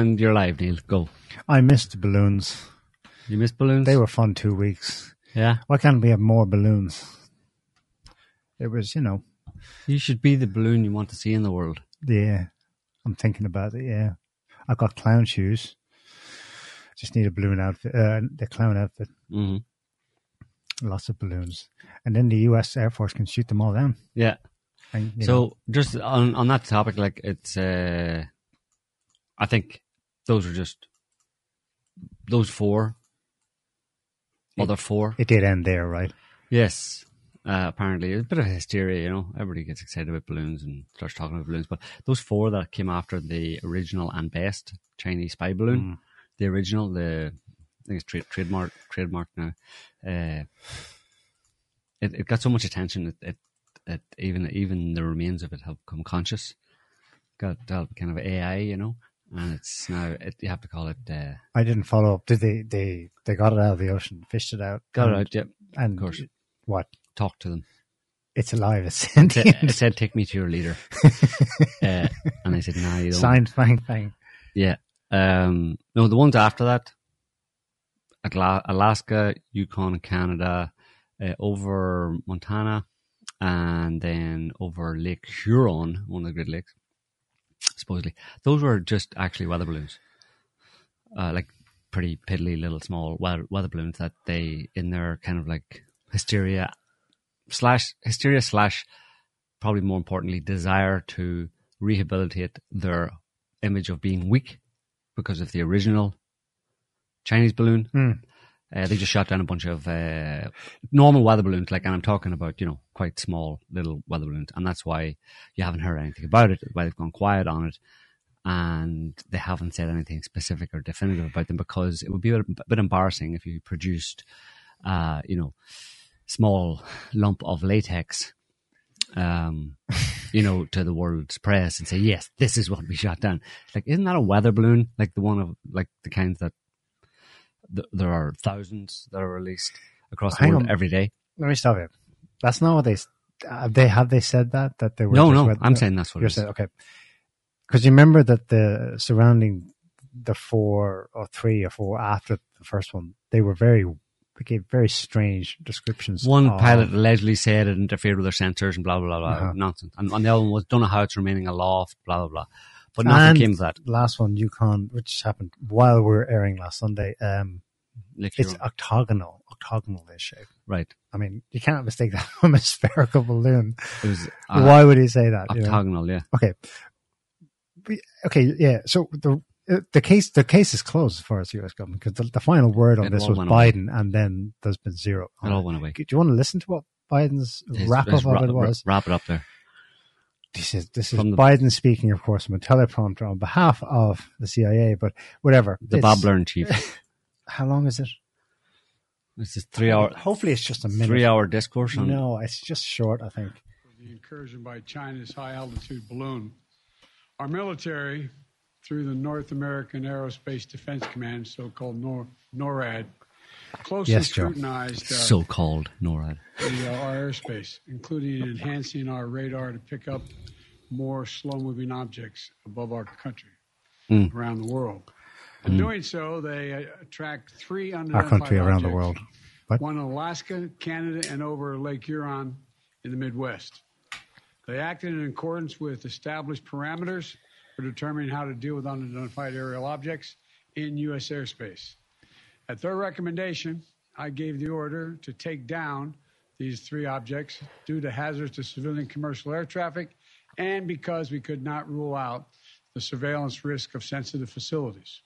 and you're live, Neil. Go. I missed balloons. You missed balloons? They were fun two weeks. Yeah. Why can't we have more balloons? It was, you know, You should be the balloon you want to see in the world. yeah. I'm thinking about it. Yeah, I've got clown shoes. Just need a balloon outfit. Uh, the clown outfit. hmm Lots of balloons, and then the U.S. Air Force can shoot them all down. Yeah. And, you know, So just on on that topic, like it's, uh I think those are just those four, other four. it did end there, right? Yes. Uh, apparently, it's a bit of hysteria, you know. Everybody gets excited about balloons and starts talking about balloons. But those four that came after the original and best Chinese spy balloon, Mm. the original, the I think it's trade, trademark trademark now. Uh, it, it got so much attention that it, it even even the remains of it have become conscious. Got developed kind of AI, you know, and it's now it, you have to call it. Uh, I didn't follow up. Did they? They they got it out of the ocean, fished it out, got it and, out, yeah. and of course. what? Talk to them. It's alive. It's It sentient. it said, "Take me to your leader," uh, and I said, "Nah, you don't." Signed, bang, bang. Yeah. Um, no, the ones after that, Alaska, Yukon, Canada, uh, over Montana, and then over Lake Huron, one of the Great Lakes, supposedly. Those were just actually weather balloons. Uh, like pretty piddly little small weather, weather balloons that they, in their kind of like hysteria slash, hysteria slash, probably more importantly, desire to rehabilitate their image of being weak because of the original Chinese balloon. Hmm. Uh, they just shot down a bunch of uh, normal weather balloons, like, and I'm talking about you know quite small little weather balloons, and that's why you haven't heard anything about it. Why they've gone quiet on it, and they haven't said anything specific or definitive about them because it would be a bit, embarrassing if you produced, uh, you know, small lump of latex um, you know, to the world's press and say, yes, this is what we shot down. Like, isn't that a weather balloon? Like the one of, like the kinds that th- there are thousands that are released across the Hang world on. every day. Let me stop you. That's not what they. Have they have they said that that they were? No, just no, wet- I'm saying that's what you're is. saying. Okay, because you remember that the surrounding the four or three or four after the first one, they were very they gave very strange descriptions. One of- pilot allegedly said it interfered with their sensors and blah, blah, blah, blah. Uh-huh. Nonsense. And, and the other one was, don't know how it's remaining aloft, blah, blah, blah. But nothing And came of that. last one, Yukon, which happened while we were airing last Sunday. Um, it's octagonal, octagonal in shape. right. I mean, you can't mistake that from a spherical balloon. It was uh, Why would he say that? you know? octagonal, yeah. Okay. We- Okay, yeah. So the uh, the case the case is closed as far as the U.S. government because the, the final word on It this was went away. Biden, and then there's been zero. It all went away. Do you want to listen to what Biden's His- wrap up ra- of it was? Wrap it up there. This is this is the- Biden speaking, of course, from a teleprompter on behalf of the CIA. But whatever. The It's- Bob Learn chief. How long is it? This is three hour, Hopefully, it's just a minute. three hour discourse on No, it's just short. I think. the incursion by China's high altitude balloon. Our military, through the North American Aerospace Defense Command, so called NORAD, closely Yes, scrutinized uh, so called NORAD. the, uh, our airspace, including enhancing our radar to pick up more slow moving objects above our country Mm. around the world. In doing so, they uh, tracked three Our unidentified country around the world. What? one in Alaska, Canada, and over Lake Huron in the Midwest. They acted in accordance with established parameters for determining how to deal with unidentified aerial objects in U.S. airspace. At their recommendation, I gave the order to take down these three objects due to hazards to civilian commercial air traffic and because we could not rule out the surveillance risk of sensitive facilities.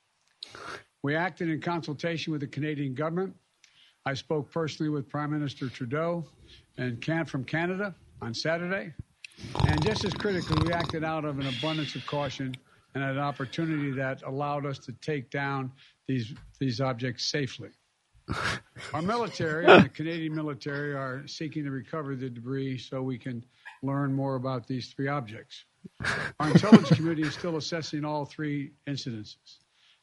We acted in consultation with the Canadian government I spoke personally with Prime Minister Trudeau and Can from Canada on Saturday. And just as critically, we acted out of an abundance of caution and an opportunity that allowed us to take down these, these objects safely. Our military and the Canadian military are seeking to recover the debris so we can learn more about these three objects. Our intelligence community is still assessing all three incidences.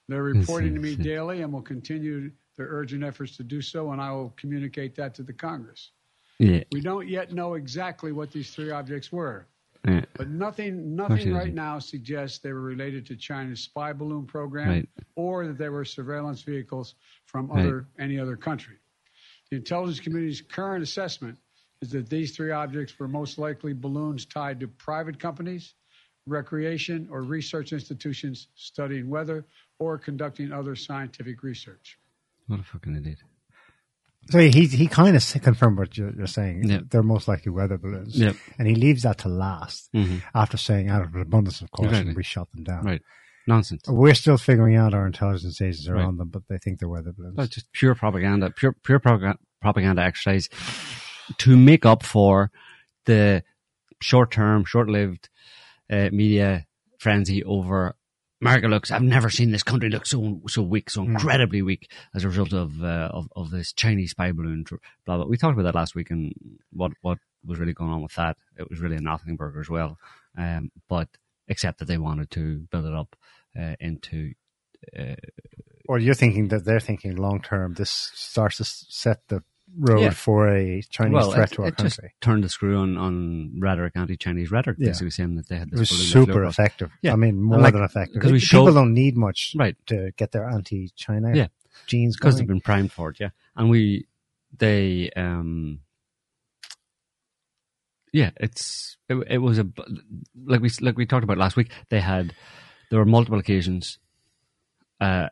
They're reporting to me daily and will continue their urgent efforts to do so, and I will communicate that to the Congress. Yeah. We don't yet know exactly what these three objects were. Yeah. But nothing, nothing right now suggests they were related to China's spy balloon program Right. or that they were surveillance vehicles from Right. other any other country. The intelligence community's current assessment is that these three objects were most likely balloons tied to private companies, recreation or research institutions studying weather or conducting other scientific research. What a fucking idiot. So he he kind of confirmed what you're, you're saying. Yeah. They're most likely weather balloons. Yep. And he leaves that to last Mhm. after saying, out of an abundance of caution, Exactly. we shot them down. Right. Nonsense. We're still figuring out our intelligence agencies Right. around them, but they think they're weather balloons. That's just pure propaganda, pure pure proga- propaganda exercise to make up for the short term, short lived uh, media frenzy over America looks. I've never seen this country look so so weak, so incredibly weak as a result of uh, of, of this Chinese spy balloon. Blah blah. We talked about that last week, and what what was really going on with that? It was really a nothing burger as well. Um, but except that they wanted to build it up uh, into or you're thinking that they're thinking long term, this starts to set the road Yeah. for a Chinese threat it, to our it just country. turned the screw on, on rhetoric, anti-Chinese rhetoric, Yeah. basically saying that they had It was super effective. Yeah. I mean, more like- than effective. because we People showed- don't need much Right. to get their anti-China Yeah. genes because they've been primed for it, yeah. And we, they, um, yeah, it's it, it was a like we like we talked about last week. They had there were multiple occasions uh,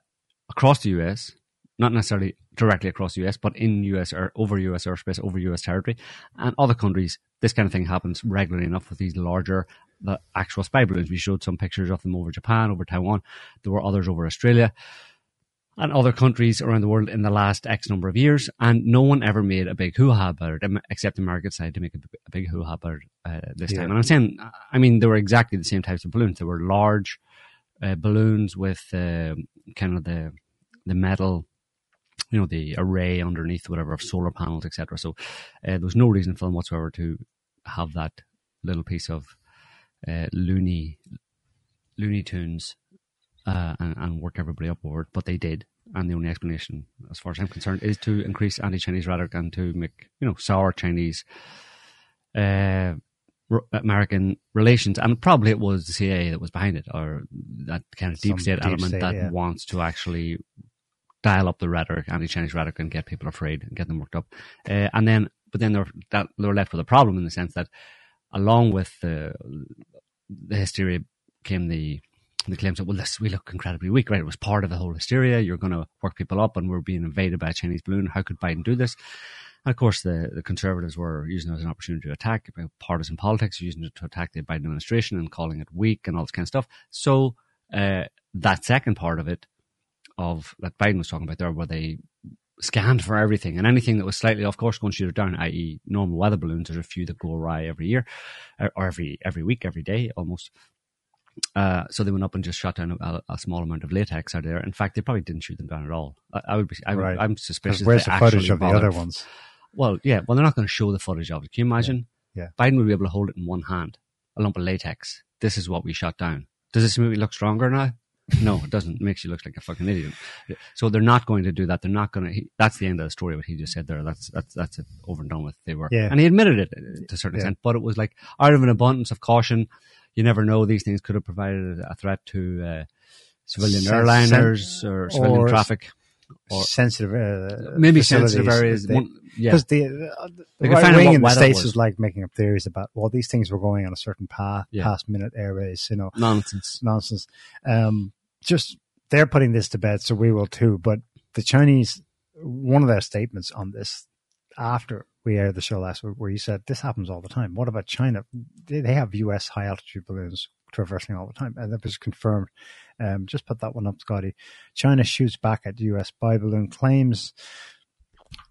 across the U.S., not necessarily directly across the US, but in US or over US airspace, over US territory, and other countries. This kind of thing happens regularly enough with these larger, the actual spy balloons. We showed some pictures of them over Japan, over Taiwan. There were others over Australia and other countries around the world in the last X number of years, and no one ever made a big hoo-ha about it, except the America side to make a big hoo-ha about it uh, this Yeah. time. And I'm saying, I mean, they were exactly the same types of balloons. They were large uh, balloons with uh, kind of the the metal, you know, the array underneath, whatever, of solar panels, etc. So uh, there was no reason for them whatsoever to have that little piece of uh, loony Looney Tunes uh, and, and work everybody up over it, but they did. And the only explanation, as far as I'm concerned, is to increase anti-Chinese rhetoric and to make you know sour Chinese uh, American relations. And probably it was the CIA that was behind it, or that kind of deep Some state deep element state, that yeah. wants to actually dial up the rhetoric, anti-Chinese rhetoric, and get people afraid and get them worked up. Uh, and then, but then they're that they were left with a problem in the sense that, along with the the hysteria, came the the claims that well, this we look incredibly weak. Right, it was part of the whole hysteria. You're going to work people up, and we're being invaded by a Chinese balloon. How could Biden do this? And of course, the, the conservatives were using it as an opportunity to attack partisan politics, using it to attack the Biden administration and calling it weak and all this kind of stuff. So uh, that second part of it, of that Biden was talking about there, where they scanned for everything and anything that was slightly off course, going to shoot it down. I.e., normal weather balloons. There's a few that go awry every year, or, or every every week, every day, almost. Uh, so they went up and just shot down a, a small amount of latex out of there. In fact, they probably didn't shoot them down at all. I, I would be, I would, Right. Because I'm suspicious. where's the footage of the other ones? Well, yeah. Well, they're not going to show the footage of it. Can you imagine? Yeah. Biden would be able to hold it in one hand, a lump of latex. This is what we shot down. Does this movie look stronger now? No, it doesn't. It makes you look like a fucking idiot. So they're not going to do that. They're not going to. He, that's the end of the story. What he just said there. That's that's that's it. Over and done with. They were. Yeah. And he admitted it to a certain Yeah. extent, but it was like out of an abundance of caution. You never know. These things could have provided a threat to uh, civilian airliners or civilian or- traffic. Or- sensitive, uh, Maybe sensitive areas. they- yeah. Because the, uh, the right wing in the states was. is like making up theories about well these things were going on a certain path Yeah. past minute airways you know Nonsense. nonsense um just they're putting this to bed so we will too but the Chinese one of their statements on this after we aired the show last week where you said this happens all the time what about China they have US high altitude balloons traversing all the time and that was confirmed um just put that one up Scotty China shoots back at US spy balloon claims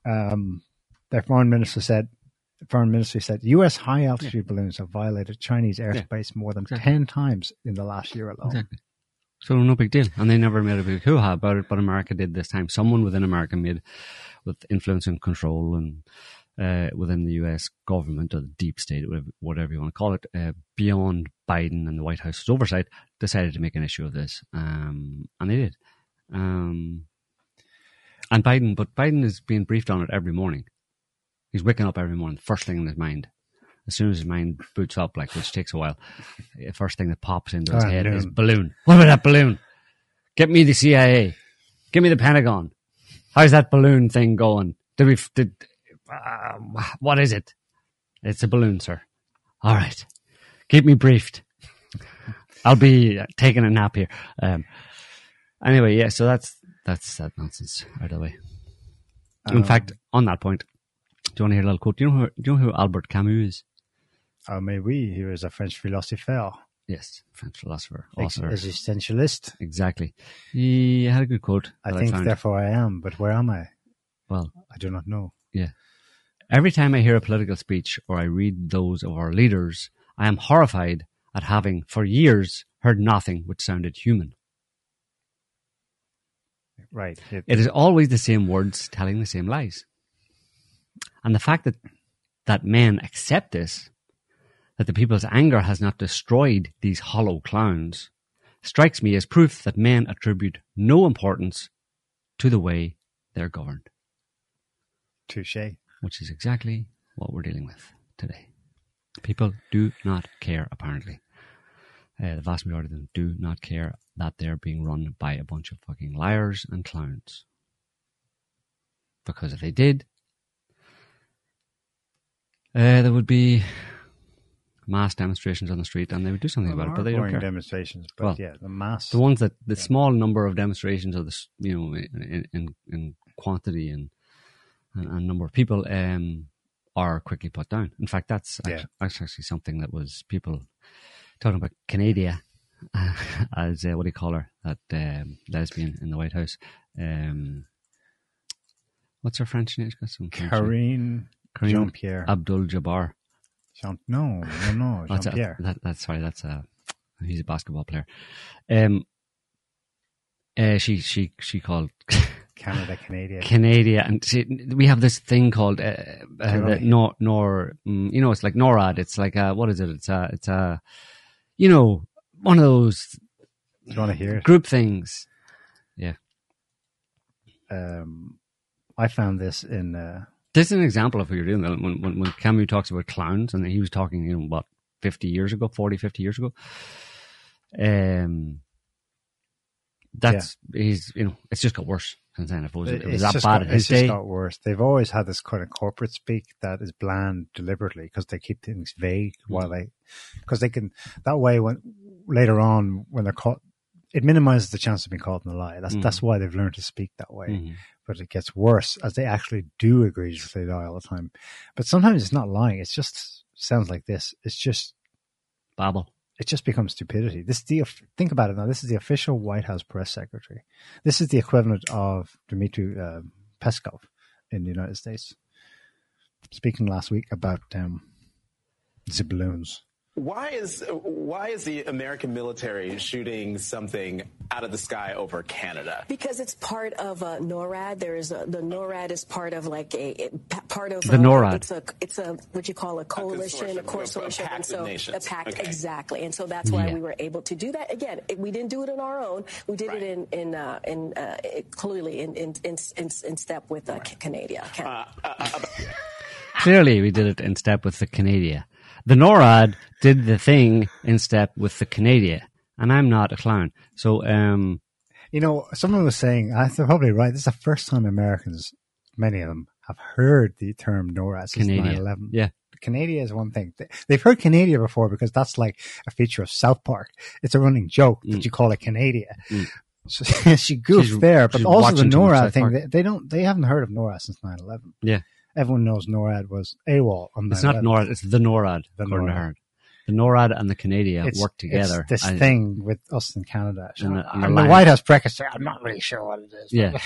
um, their foreign minister said, foreign ministry said, U.S. high altitude balloons have violated Chinese airspace more than Exactly. 10 times in the last year alone. Exactly. So no big deal, and they never made a big hoo-ha about it. But America did this time. Someone within America made, with influence and control, and uh, within the U.S. government or the deep state, whatever, whatever you want to call it, uh, beyond Biden and the White House's oversight, decided to make an issue of this, um, and they did. Um, and Biden, but Biden is being briefed on it every morning. He's waking up every morning, first thing in his mind. as soon as his mind boots up, like which takes a while, the first thing that pops into his Ah, head is balloon. balloon. What about that balloon? Get me the CIA. Give me the Pentagon. How's that balloon thing going? Did we? Did uh, what is it? It's a balloon, sir. All right, keep me briefed. I'll be uh, taking a nap here. Um, anyway, yeah. So that's that's that nonsense out of the way. In Um, fact, on that point, do you want to hear a little quote? Do you know who, do you know who Albert Camus is? Oh, mais oui, he was a French philosopher, Yes, French philosopher, author. existentialist. Exactly. He had a good quote. I think, found. therefore, I am. But where am I? Well, I do not know. Every time I hear a political speech or I read those of our leaders, I am horrified at having, for years, heard nothing which sounded human. Right. It- It is always the same words telling the same lies. And the fact that, that men accept this, that the people's anger has not destroyed these hollow clowns, strikes me as proof that men attribute no importance to the way they're governed, touche. Which is exactly what we're dealing with today. People do not care, apparently. Uh, the vast majority of them do not care that they're being run by a bunch of fucking liars and clowns. Because if they did, uh, there would be mass demonstrations on the street and they would do something about it, but they don't Ongoing care. demonstrations, but Well, yeah, the mass. The ones that the small number of demonstrations of this, you know, in in, in quantity and, and and number of people um, are quickly put down. In fact, that's Yeah. actually, that's actually something that was people talking about Canada as uh, what do you call her that um, lesbian in the White House. Um, what's her French name? She's got some French name. Karine Kareem Jean Pierre. Abdul Jabbar. Jean, no, no, no, Jean That's a, Pierre. that, that's sorry. That's a he's a basketball player. Um, uh, she she she called Canada, Canadian. Canada, and see, we have this thing called uh, uh, nor nor mm, you know it's like NORAD. It's like uh what is it? It's a it's a you know one of those you want to hear it? group things. Yeah. Um, I found this in. Uh, This is an example of what you're doing. When when when Camus talks about clowns, and he was talking you know what fifty years ago, 40, 50 years ago. Um, that's he's you know it's just got worse since then. If it was, it was that bad got, at his it's just day. got worse. They've always had this kind of corporate speak that is bland deliberately because they keep things vague Mm-hmm. while they, because they can that way when later on when they're caught, it minimizes the chance of being caught in a lie. That's that's why they've learned to speak that way. Mhm. But it gets worse as they actually do egregiously lie all the time. But sometimes it's not lying. It's just sounds like this. It's just Babble. It just becomes stupidity. This is the think about it now. This is the official White House press secretary. This is the equivalent of Dmitry uh, Peskov in the United States. Speaking last week about um, the balloons. Why is why is the American military shooting something out of the sky over Canada? Because it's part of uh, NORAD. There is a, the NORAD is part of like a it, part of The uh, NORAD. It's a it's a what you call a coalition, a consortium, consortium, a pact and of so nations. a pact Okay. exactly. And so that's why Yeah. we were able to do that. Again, it, we didn't do it on our own. We did Right. it in in uh, in uh, it- clearly in in, in in in step with uh, Canada. Canada. Clearly, we did it in step with the Canada. The NORAD did the thing in step with the Canada, and I'm not a clown. So, um, You know, someone was saying, I they're probably right. This is the first time Americans, many of them, have heard the term NORAD since Canada. 9-11. Yeah. Canada is one thing. They- They've heard Canada before because that's like a feature of South Park. It's a running joke that you call it Canada. Mm. So she goofed She's- there, but also the watching too much NORAD thing. They, they, don't, they haven't heard of NORAD since 9-11. yeah, Everyone knows NORAD was AWOL on the it's not NORAD, it's the NORAD, The according to NORAD. her. The NORAD and the Canada work together. It's this I- thing with us in Canada. The- and the And the White House say, I'm not really sure what it is. Yeah.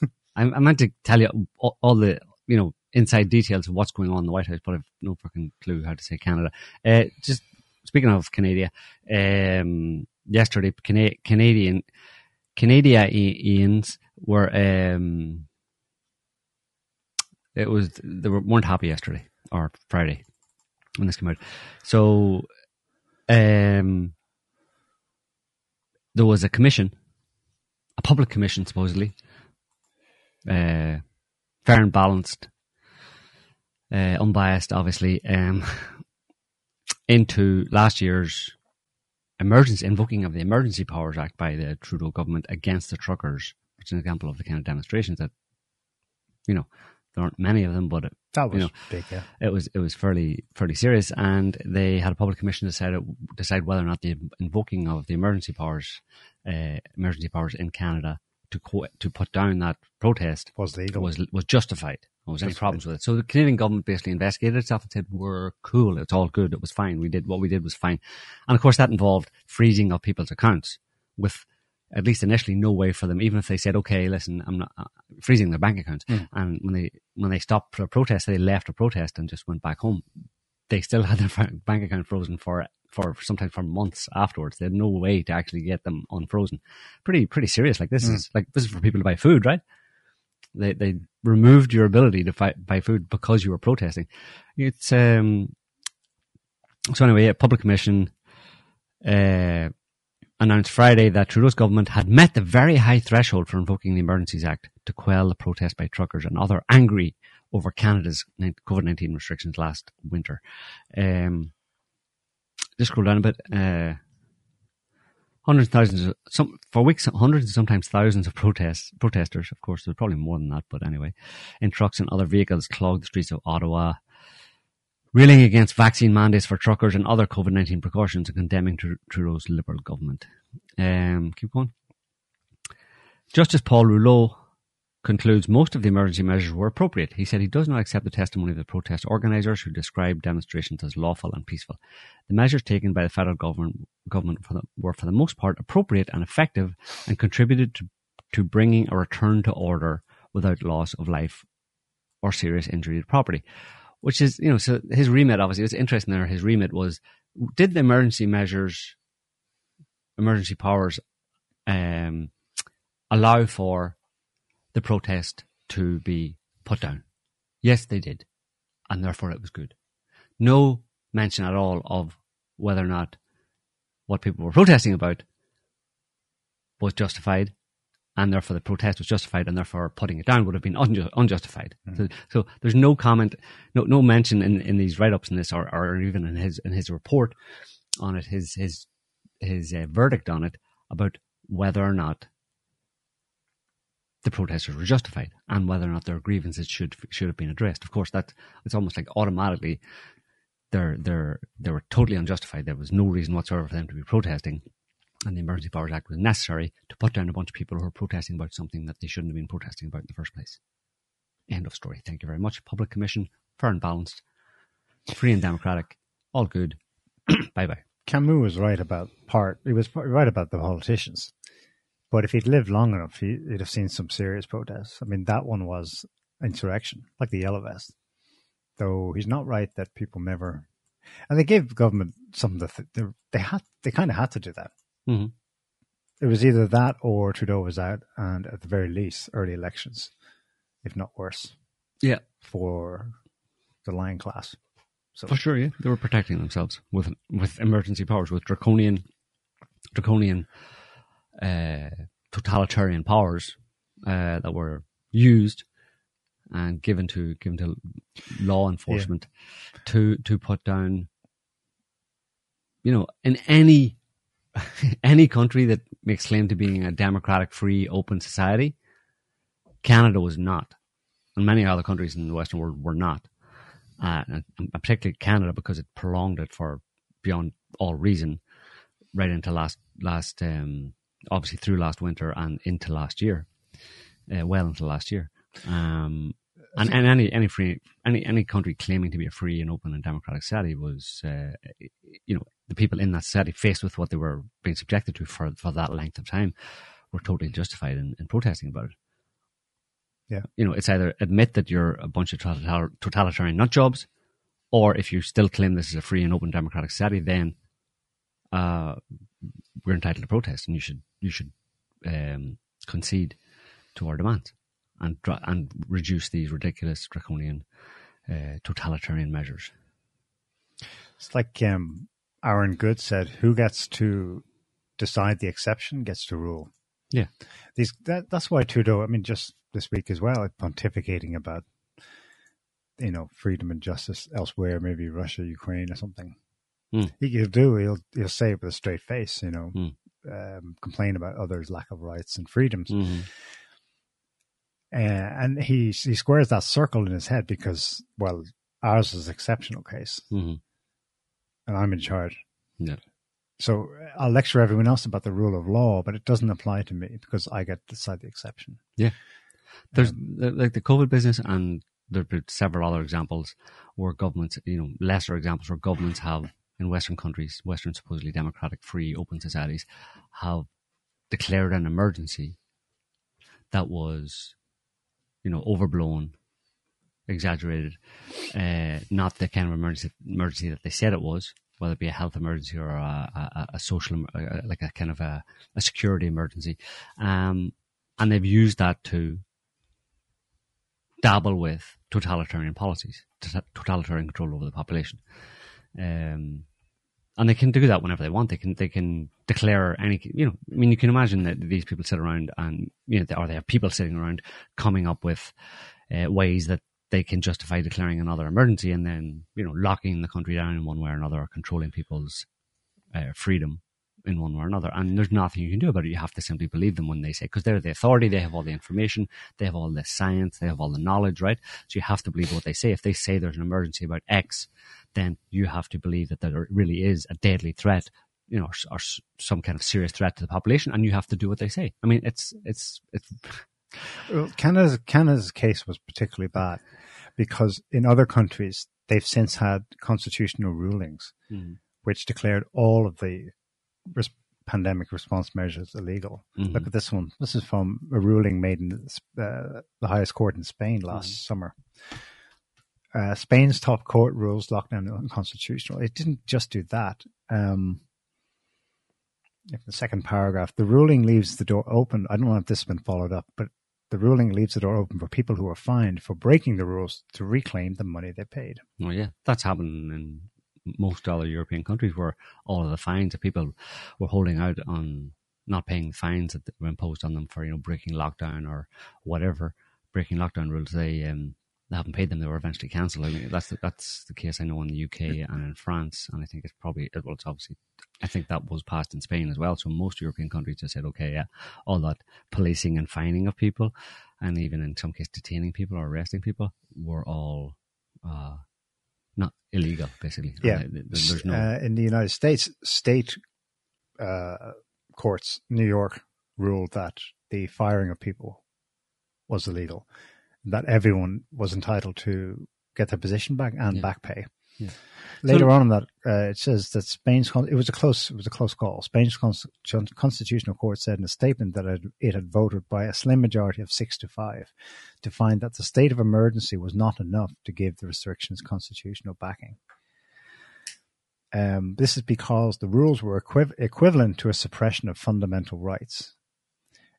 I, I meant to tell you all, all the, you know, inside details of what's going on in the White House, but I've no fucking clue how to say Canada. Uh, just speaking of Canada, um, yesterday, Cana- Canadian, Canadians were, um, it was, they were, weren't happy yesterday or Friday when this came out. So, um, there was a commission, a public commission supposedly, uh, fair and balanced, uh, unbiased, obviously, um, into last year's emergency invoking of the Emergency Powers Act by the Trudeau government against the truckers, which is an example of the kind of demonstrations that, you know, there aren't many of them, but it, That was you know, big, yeah. it was it was fairly fairly serious, and they had a public commission decide decide whether or not the invoking of the emergency powers, uh, emergency powers in Canada to co- to put down that protest Was legal. was was justified. There was any problems with it. So the Canadian government basically investigated itself and said, "We're cool. It's all good. It was fine. We did what we did was fine." And of course, that involved freezing of people's accounts with at least initially no way for them, even if they said, "Okay, listen, I'm not uh, freezing their bank accounts." And when they when they stopped for a protest, they left a protest and just went back home. They still had their bank account frozen for for sometimes for months afterwards. They had no way to actually get them unfrozen. Pretty pretty serious. Like this is like this is for people to buy food, right? They they removed your ability to fi- buy food because you were protesting. It's um. So anyway, a public commission uh, announced Friday that Trudeau's government had met the very high threshold for invoking the Emergencies Act to quell the protest by truckers and other angry over Canada's COVID nineteen restrictions last winter. Um, just scroll down a bit. Uh, hundreds of thousands, of, some for weeks, hundreds and sometimes thousands of protests, protesters. Of course, there's probably more than that, but anyway, in trucks and other vehicles clogged the streets of Ottawa, railing against vaccine mandates for truckers and other COVID nineteen precautions, and condemning Tru- Trudeau's Liberal government. Um, keep going. Justice Paul Rouleau concludes most of the emergency measures were appropriate. He said he does not accept the testimony of the protest organisers who described demonstrations as lawful and peaceful. The measures taken by the federal government, government for the, were for the most part appropriate and effective and contributed to, to bringing a return to order without loss of life or serious injury to property. Which is, you know, so his remit obviously, it's interesting there, his remit was, did the emergency measures, emergency powers, um, allow for the protest to be put down. Yes, they did. And therefore it was good. No mention at all of whether or not what people were protesting about was justified and therefore the protest was justified and therefore putting it down would have been unju- unjustified. So, so there's no comment, no, no mention in, in these write-ups in this or, or even in his, in his report on it, his, his, his uh, verdict on it about whether or not the protesters were justified and whether or not their grievances should should have been addressed. Of course, that it's almost like automatically they're they're they were totally unjustified. There was no reason whatsoever for them to be protesting, and the Emergency Powers Act was necessary to put down a bunch of people who were protesting about something that they shouldn't have been protesting about in the first place. End of story. Thank you very much. Public Commission, fair and balanced, free and democratic, all good. bye bye. Camus was right about part. He was right about the politicians. But if he'd lived long enough, he, he'd have seen some serious protests. I mean, that one was insurrection, like the Yellow Vest. Though he's not right that people never, and they gave government something to th- they, they had. They kind of had to do that. Hmm It was either that or Trudeau was out, and at the very least, early elections, if not worse, Yeah, for the lion class. So for sure. Yeah, they were protecting themselves with with emergency powers, with draconian, draconian, uh, totalitarian powers uh, that were used and given to given to law enforcement to to put down. You know, in any any country that makes claim to being a democratic, free, open society, Canada was not, and many other countries in the Western world were not. Uh, and particularly Canada because it prolonged it for beyond all reason, right into last last um, obviously through last winter and into last year, uh, well into last year. Um, and, and any any free any any country claiming to be a free and open and democratic society was, uh, you know, the people in that society faced with what they were being subjected to for for that length of time were totally justified in, in protesting about it Yeah. you know, it's either admit that you're a bunch of totalitarian nut jobs, or if you still claim this is a free and open democratic society, then uh, we're entitled to protest, and you should you should um, concede to our demands and and reduce these ridiculous draconian uh, totalitarian measures. It's like um, Aaron Good said, "Who gets to decide the exception gets to rule." Yeah. These that, that's why Trudeau. I mean, just this week as well, pontificating about you know freedom and justice elsewhere, maybe Russia, Ukraine, or something. Mm. He'll do. He'll he'll say it with a straight face. You know, Mm. um, complain about others' lack of rights and freedoms. hmm Uh, and he he squares that circle in his head because well, ours is an exceptional case, hmm and I'm in charge. Yeah. So I'll lecture everyone else about the rule of law, but it doesn't apply to me because I get to decide the exception. Yeah. There's Um, like the COVID business, and there have been several other examples where governments, you know, lesser examples where governments have in Western countries, Western supposedly democratic, free, open societies, have declared an emergency that was, you know, overblown, exaggerated, uh, not the kind of emergency emergency that they said it was, whether it be a health emergency or a, a, a social, em- uh, like a kind of a, a security emergency, um, and they've used that to dabble with totalitarian policies, totalitarian control over the population. Um, and they can do that whenever they want. They can they can declare any you know. I mean, you can imagine that these people sit around and you know, or they have people sitting around coming up with uh, ways that they can justify declaring another emergency and then you know locking the country down in one way or another, or controlling people's uh, freedom in one way or another. And there's nothing you can do about it. You have to simply believe them when they say, because they're the authority, they have all the information, they have all the science, they have all the knowledge, right? So you have to believe what they say. If they say there's an emergency about X, then you have to believe that there really is a deadly threat, you know, or, or some kind of serious threat to the population, and you have to do what they say. I mean, it's it's it's Well, Canada's Canada's case was particularly bad because in other countries they've since had constitutional rulings Mhm. which declared all of the res- pandemic response measures illegal. Mhm. Look at this one. This is from a ruling made in uh, the highest court in Spain last Mm-hmm. summer. Uh, Spain's top court rules lockdown unconstitutional. It didn't just do that. Um, if the second paragraph, the ruling leaves the door open. I don't know if this has been followed up, but the ruling leaves the door open for people who are fined for breaking the rules to reclaim the money they paid. Oh yeah, that's happening in most other European countries where all of the fines that people were holding out on not paying the fines that were imposed on them for you know breaking lockdown or whatever breaking lockdown rules they um they haven't paid them they were eventually cancelled. I mean that's the, that's the case I know in the UK and in France and I think it's probably well it's obviously I think that was passed in Spain as well. So most European countries just said okay yeah all that policing and fining of people and even in some cases detaining people or arresting people were all uh, not illegal, basically. Yeah. There's no. Uh, in the United States, state uh, courts, New York, ruled that the firing of people was illegal, that everyone was entitled to get their position back and Yeah. back pay. Yeah. Later So- on in that, uh, it says that Spain's con- it was a close it was a close call. Spain's cons- constitutional court said in a statement that it, it had voted by a slim majority of six to five to find that the state of emergency was not enough to give the restrictions constitutional backing. Um, this is because the rules were equiv- equivalent to a suppression of fundamental rights.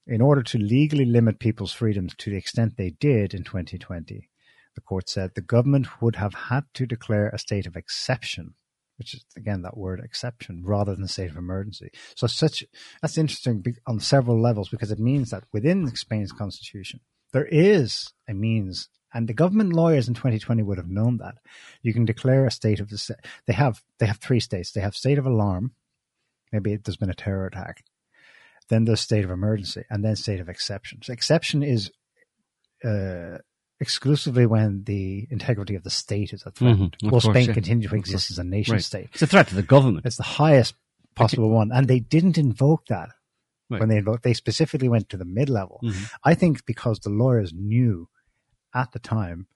In order to legally limit people's freedoms to the extent they did in 2020, the court said the government would have had to declare a state of exception, which is again that word exception, rather than a state of emergency. So such that's interesting on several levels because it means that within Spain's constitution there is a means, and the government lawyers in 2020 would have known that you can declare a state of the they have they have three states. They have state of alarm, maybe there's been a terror attack, then there's state of emergency, and then state of exception. So exception is. Uh, exclusively when the integrity of the state is at threat. Mhm, of Will course, Spain yeah. continue to exist as a nation Right. state? It's a threat to the government. It's the highest possible one, and they didn't invoke that Right. when they invoked. They specifically went to the mid level. Mhm. I think because the lawyers knew at the time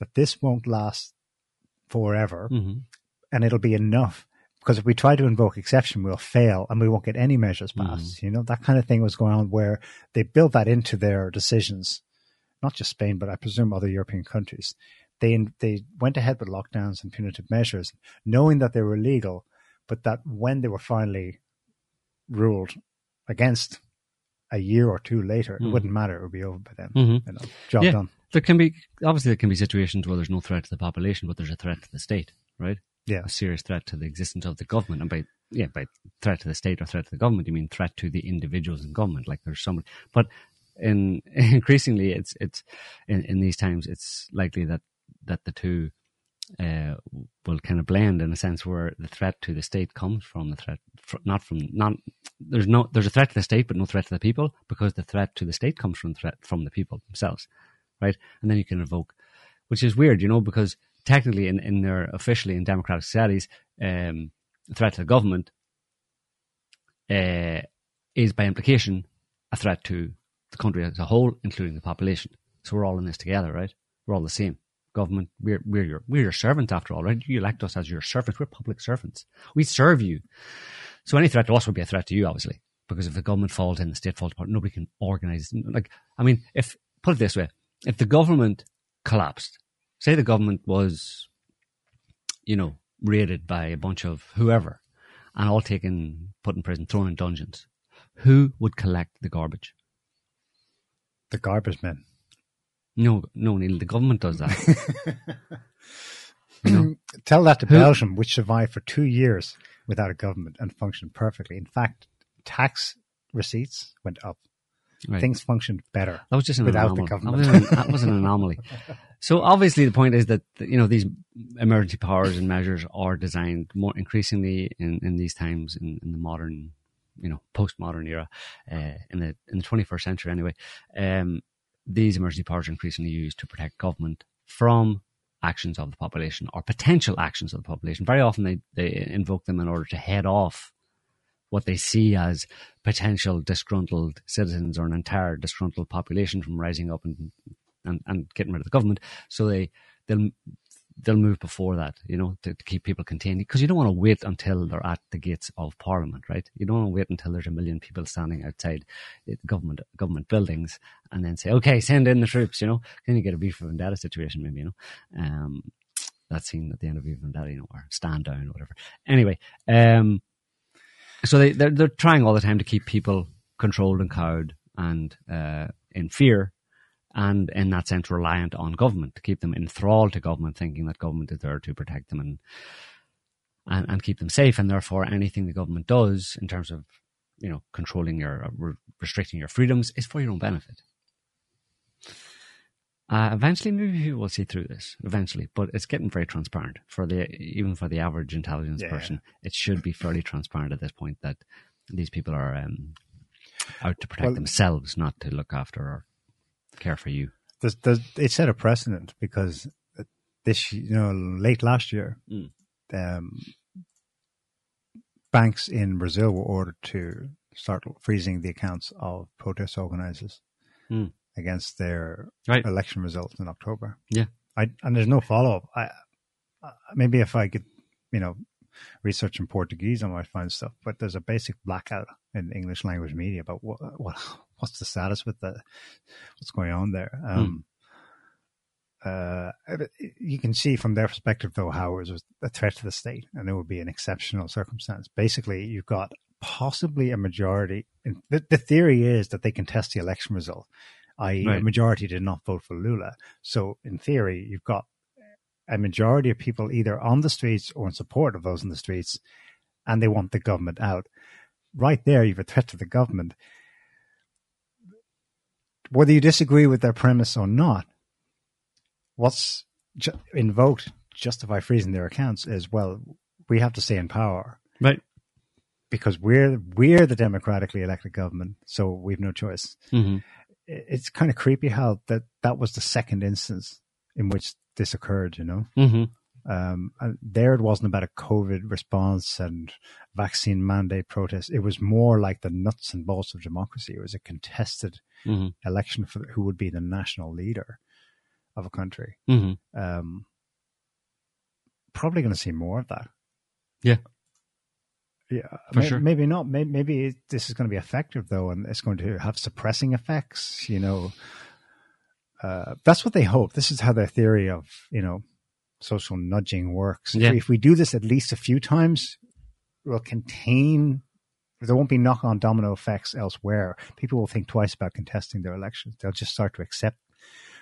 that this won't last forever, Mhm. and it'll be enough. Because if we try to invoke exception, we'll fail and we won't get any measures passed. You know that kind of thing was going on where they built that into their decisions. Not just Spain, but I presume other European countries. They they went ahead with lockdowns and punitive measures, knowing that they were legal, but that when they were finally ruled against a year or two later, it Mm. wouldn't matter; it would be over by then. Mhm. You know, job Yeah. done. There can be obviously there can be situations where there's no threat to the population, but there's a threat to the state, right? Yeah. A serious threat to the existence of the government, and by yeah, by threat to the state or threat to the government, you mean threat to the individuals in government. Like there's someone, but in increasingly, it's it's in, in these times, it's likely that that the two uh, will kind of blend in a sense where the threat to the state comes from the threat, fr- not from not there's no there's a threat to the state, but no threat to the people because the threat to the state comes from threat from the people themselves, right? And then you can invoke, which is weird, you know, because technically in, in their officially in democratic societies, um, threat to the government uh, is by implication a threat to the country as a whole, including the population. So we're all in this together, right? We're all the same. Government, we're we're your we're your servants after all, right? You elect us as your servants. We're public servants. We serve you. So any threat to us would be a threat to you, obviously, because if the government falls in, the state falls apart, nobody can organize. Like, I mean, if put it this way, if the government collapsed, say the government was, you know, raided by a bunch of whoever, and all taken, put in prison, thrown in dungeons, who would collect the garbage? The garbage men. No, no, Neil. The government does that. you know, Tell that to Who- Belgium, which survived for two years without a government and functioned perfectly. In fact, tax receipts went up. right. Things functioned better. That was just an without the government. That was, an, that was an anomaly. So obviously, the point is that you know these emergency powers and measures are designed more increasingly in, in these times in, in the modern, you know, postmodern era, uh, in the in the twenty first century anyway. Um, these emergency powers are increasingly used to protect government from actions of the population or potential actions of the population. Very often, they they invoke them in order to head off what they see as potential disgruntled citizens or an entire disgruntled population from rising up and and, and getting rid of the government. So they they'll they'll move before that, you know, to, to keep people contained because you don't want to wait until they're at the gates of Parliament, right? You don't want to wait until there's a million people standing outside government government buildings and then say, okay, send in the troops, you know. Then you get a V for Vendetta situation, maybe, you know. Um, that scene at the end of V for Vendetta, you know, or stand down or whatever. Anyway, um, so they they're, they're trying all the time to keep people controlled and cowed and uh, in fear and in that sense reliant on government to keep them enthralled to government thinking that government is there to protect them and and, and keep them safe and therefore anything the government does in terms of you know controlling your re- restricting your freedoms is for your own benefit uh, eventually, maybe people will see through this. Eventually, but it's getting very transparent for the even for the average intelligence Yeah. person. It should be fairly transparent at this point that these people are um, out to protect Well- themselves, not to look after or care for you. There's, there's, it set a precedent because this, you know, late last year, Mm. um, banks in Brazil were ordered to start freezing the accounts of protest organizers Mm. against their Right? election results in October. Yeah. I, and there's no follow up. I, I- maybe if I could, you know, research in Portuguese, I might find stuff. But there's a basic blackout in English language media about what, what what's the status with the what's going on there. Um, uh, you can see from their perspective, though, how it was a threat to the state, and it would be an exceptional circumstance. Basically, you've got possibly a majority. And the, the theory is that they contest the election result, i.e., a majority did not vote for Lula. So, in theory, you've got a majority of people either on the streets or in support of those in the streets, and they want the government out. Right there, you've a threat to the government. Whether you disagree with their premise or not, what's ju- invoked justify freezing their accounts is well, we have to stay in power Right. because we're we're the democratically elected government, so we've no choice. hmm It's kind of creepy how that that was the second instance in which this occurred. You know, hmm um, and there it wasn't about a COVID response and vaccine mandate protest. It was more like the nuts and bolts of democracy. It was a contested hmm election for who would be the national leader of a country. hmm Um, probably going to see more of that. Yeah. Yeah, For may- sure. maybe not. Maybe, maybe it- this is going to be effective though, and it's going to have suppressing effects. You know, uh, that's what they hope. This is how their theory of you know social nudging works. If Yeah. we- If we do this at least a few times, we'll contain. There won't be knock-on domino effects elsewhere. People will think twice about contesting their elections. They'll just start to accept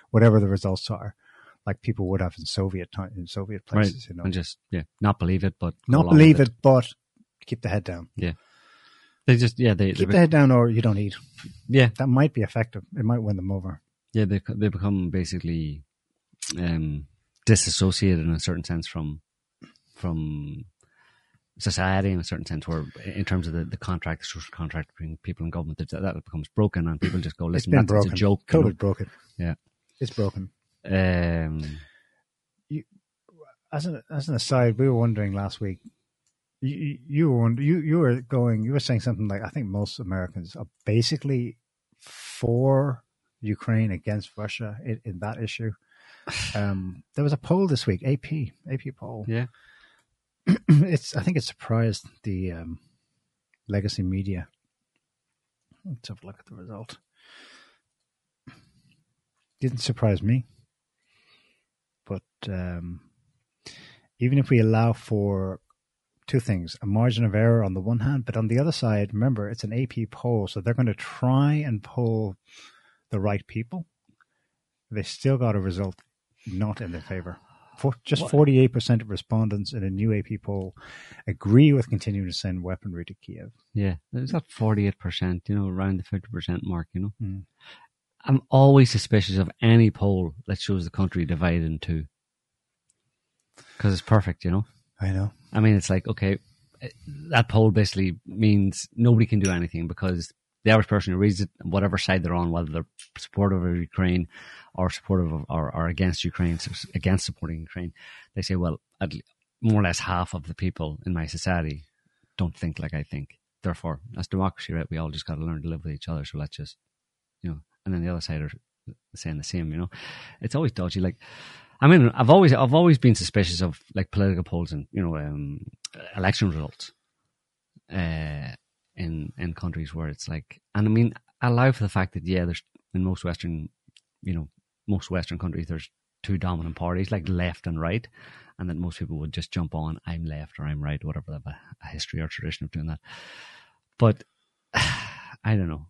whatever the results are, like people would have in Soviet time in Soviet Right. places. You know, And just yeah, not believe it, but not believe with it, but keep the head down. Yeah, they just yeah they, Keep the head down, or you don't eat. yeah That might be effective. It might win them over. yeah they they become basically um disassociated in a certain sense from from society in a certain sense, where in terms of the, the contract, the social contract between people and government, that, that becomes broken, and people just go, "Listen, that's broken. a joke." you COVID know? broke it. Yeah. It's broken. Um, As an as an aside, we were wondering last week. You, you- you were you you were going. You were saying something like I think most Americans are basically for Ukraine against Russia in, in that issue. Um, there was a poll this week, AP AP poll. yeah, it's I think it surprised the um, legacy media. Let's have a look at the result. Didn't surprise me, but um, even if we allow for two things, a margin of error on the one hand, but on the other side, remember it's an AP poll, so they're going to try and poll the right people. They still got a result not in their favor. For, just forty eight percent of respondents in a new AP poll agree with continuing to send weaponry to Kiev. yeah. It's that forty-eight percent, you know, around the fifty percent mark. You know, Mm. I'm always suspicious of any poll that shows the country divided in two because it's perfect. You know, I know. I mean, it's like okay, eh, that poll basically means nobody can do anything because the average person who reads it, whatever side they're on, whether they're supportive of Ukraine or supportive of or, or against Ukraine, against supporting Ukraine, they say, well, more or less half of the people in my society don't think like I think. Therefore, as democracy, right? We all just got to learn to live with each other. So let's just, you know, and then the other side are saying the same. You know, it's always dodgy. Like, I mean, I've always I've always been suspicious of like political polls and you know um, election results uh, in in countries where it's like, and I mean, allow for the fact that yeah, there's in most Western, you know, most Western countries there's two dominant parties like left and right, and that most people would just jump on I'm left or I'm right, whatever they have a, a history or tradition of doing that. But I don't know.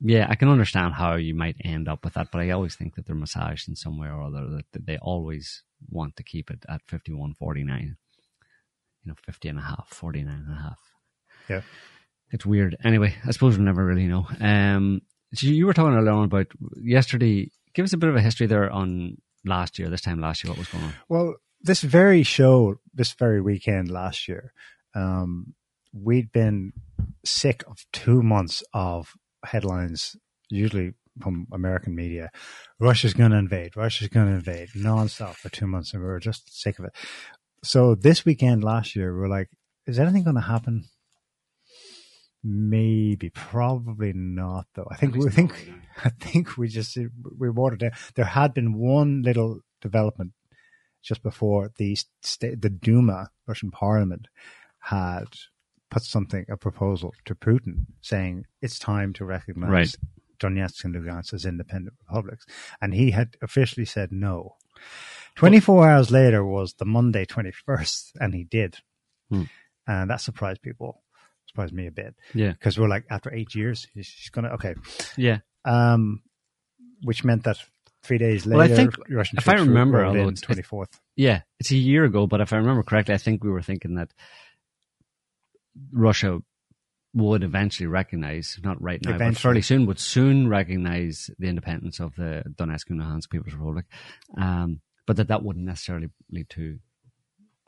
Yeah, I can understand how you might end up with that, but I always think that they're massaged in some way or other, that, that they always want to keep it at 51 49. You know, 50 and a half, 49 and a half. Yeah. It's weird. Anyway, I suppose we'll never really know. Um, so you were talking earlier on about yesterday. Give us a bit of a history there on last year, this time last year, what was going on. Well, this very show, this very weekend last year, um, we'd been sick of two months of headlines, usually from American media. Russia's going to invade. Russia's going to invade nonstop for two months, and we were just sick of it. So this weekend last year, we were like, "Is anything going to happen?" Maybe, probably not. Though I think we think I think we just we watered down. There had been one little development just before the sta- the Duma Russian Parliament had put something a proposal to Putin saying it's time to recognize Right. Donetsk and Lugansk as independent republics, and he had officially said no. Twenty four hours later was the Monday twenty first, and he did, Hmm. and that surprised people. Surprised me a bit Yeah. because we're like after eight years, he's he's gonna okay Yeah. um, which meant that three days later, Well, I think Russian if I remember, although it's- twenty fourth. Yeah, it's a year ago, but if I remember correctly, I think we were thinking that Russia would eventually recognize, not right now, but fairly soon, would soon recognize the independence of the Donetsk and Luhansk People's Republic, um, but that that wouldn't necessarily lead to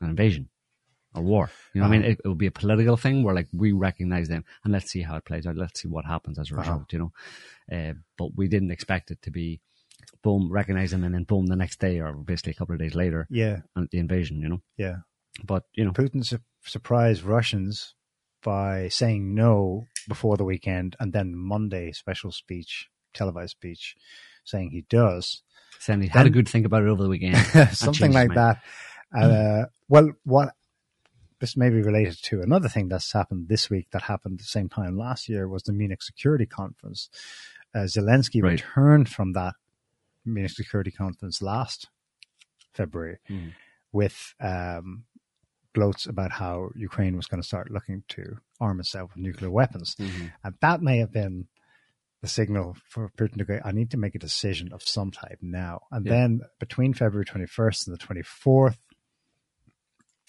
an invasion or war. You know, what I mean, Uh-huh. it, it would be a political thing where like we recognize them and let's see how it plays out. Let's see what happens as a Uh-huh. result. You know, uh, but we didn't expect it to be boom, recognize them, and then boom, the next day or basically a couple of days later, Yeah, and the invasion. You know. yeah. But you know, Putin su- surprised Russians by saying no before the weekend, and then Monday special speech, televised speech, saying he does saying he had a good think about it over the weekend. something like that. Uh, well, what this may be related to another thing that's happened this week that happened at the same time last year was the Munich Security Conference. Uh, Zelensky Right. returned from that Munich Security Conference last February Mm. with um, gloats about how Ukraine was going to start looking to arm itself with nuclear weapons. Mhm. And that may have been the signal for Putin to go, I need to make a decision of some type now. And Yeah. then between February 21st and the 24th,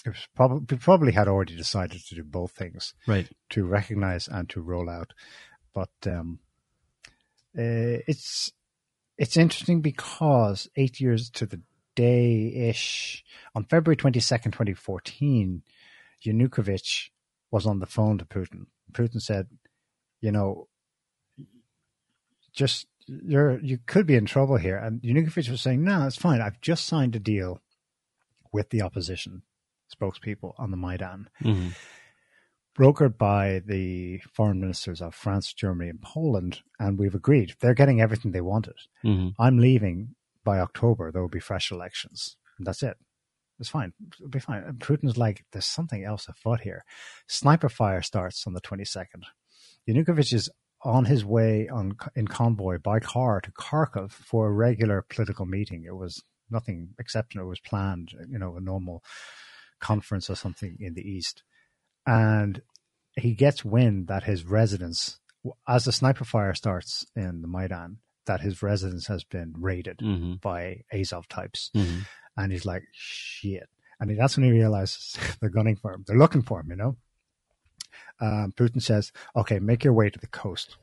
it was probably, probably had already decided to do both things Right. to recognize and to roll out. But um, uh, it's it's interesting because eight years to the day ish, on February 22nd, 2014, Yanukovych was on the phone to Putin. Putin said, you know, just you're you could be in trouble here. And Yanukovych was saying, no, it's fine. I've just signed a deal with the opposition spokespeople on the Maidan, Mm-hmm. brokered by the foreign ministers of France, Germany, and Poland, and we've agreed. They're getting everything they wanted. Mm-hmm. I'm leaving by October. There will be fresh elections. And that's it. It's fine. It'll be fine. And Putin's like, there's something else afoot here. Sniper fire starts on the 22nd. Yanukovych is on his way on in convoy by car to Kharkov for a regular political meeting. It was nothing exceptional. It was planned, you know, a normal conference or something in the east. And he gets wind that his residence, as the sniper fire starts in the Maidan, that his residence has been raided Mm-hmm. by Azov types. Mm-hmm. And he's like, shit. And that's when he realizes they're gunning for him. They're looking for him, you know? Um, Putin says, okay, make your way to the coast,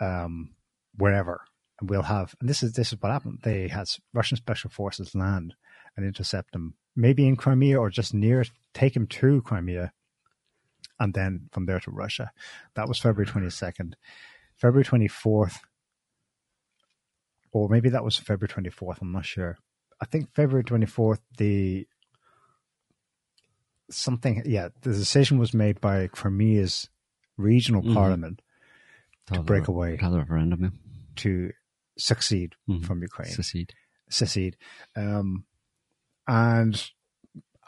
um, wherever. And we'll have, and this is, this is what happened. They had Russian special forces land and intercept him, maybe in Crimea or just near, it, take him to Crimea and then from there to Russia. That was February 22nd. February 24th, or maybe that was February 24th, I'm not sure. I think February 24th, the something, yeah, the decision was made by Crimea's regional Mhm. parliament to break away, referendum. To succeed Mhm. from Ukraine, Secede. secede. Um, and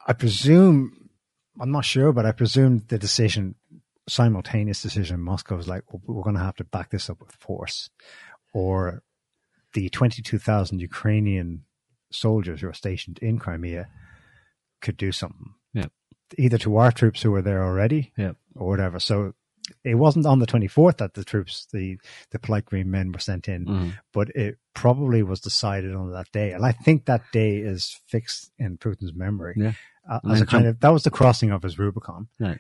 I presume, I'm not sure, but I presume the decision, simultaneous decision in Moscow was like, "Well, we're going to have to back this up with force. Or the 22,000 Ukrainian soldiers who are stationed in Crimea could do something. Yeah. Either to our troops who were there already Yeah. or whatever. So it wasn't on the 24th that the troops, the, the polite green men were sent in, Mhm. but it probably was decided on that day. And I think that day is fixed in Putin's memory. Yeah. Uh, as a kind jump- of, that was the crossing of his Rubicon. Right.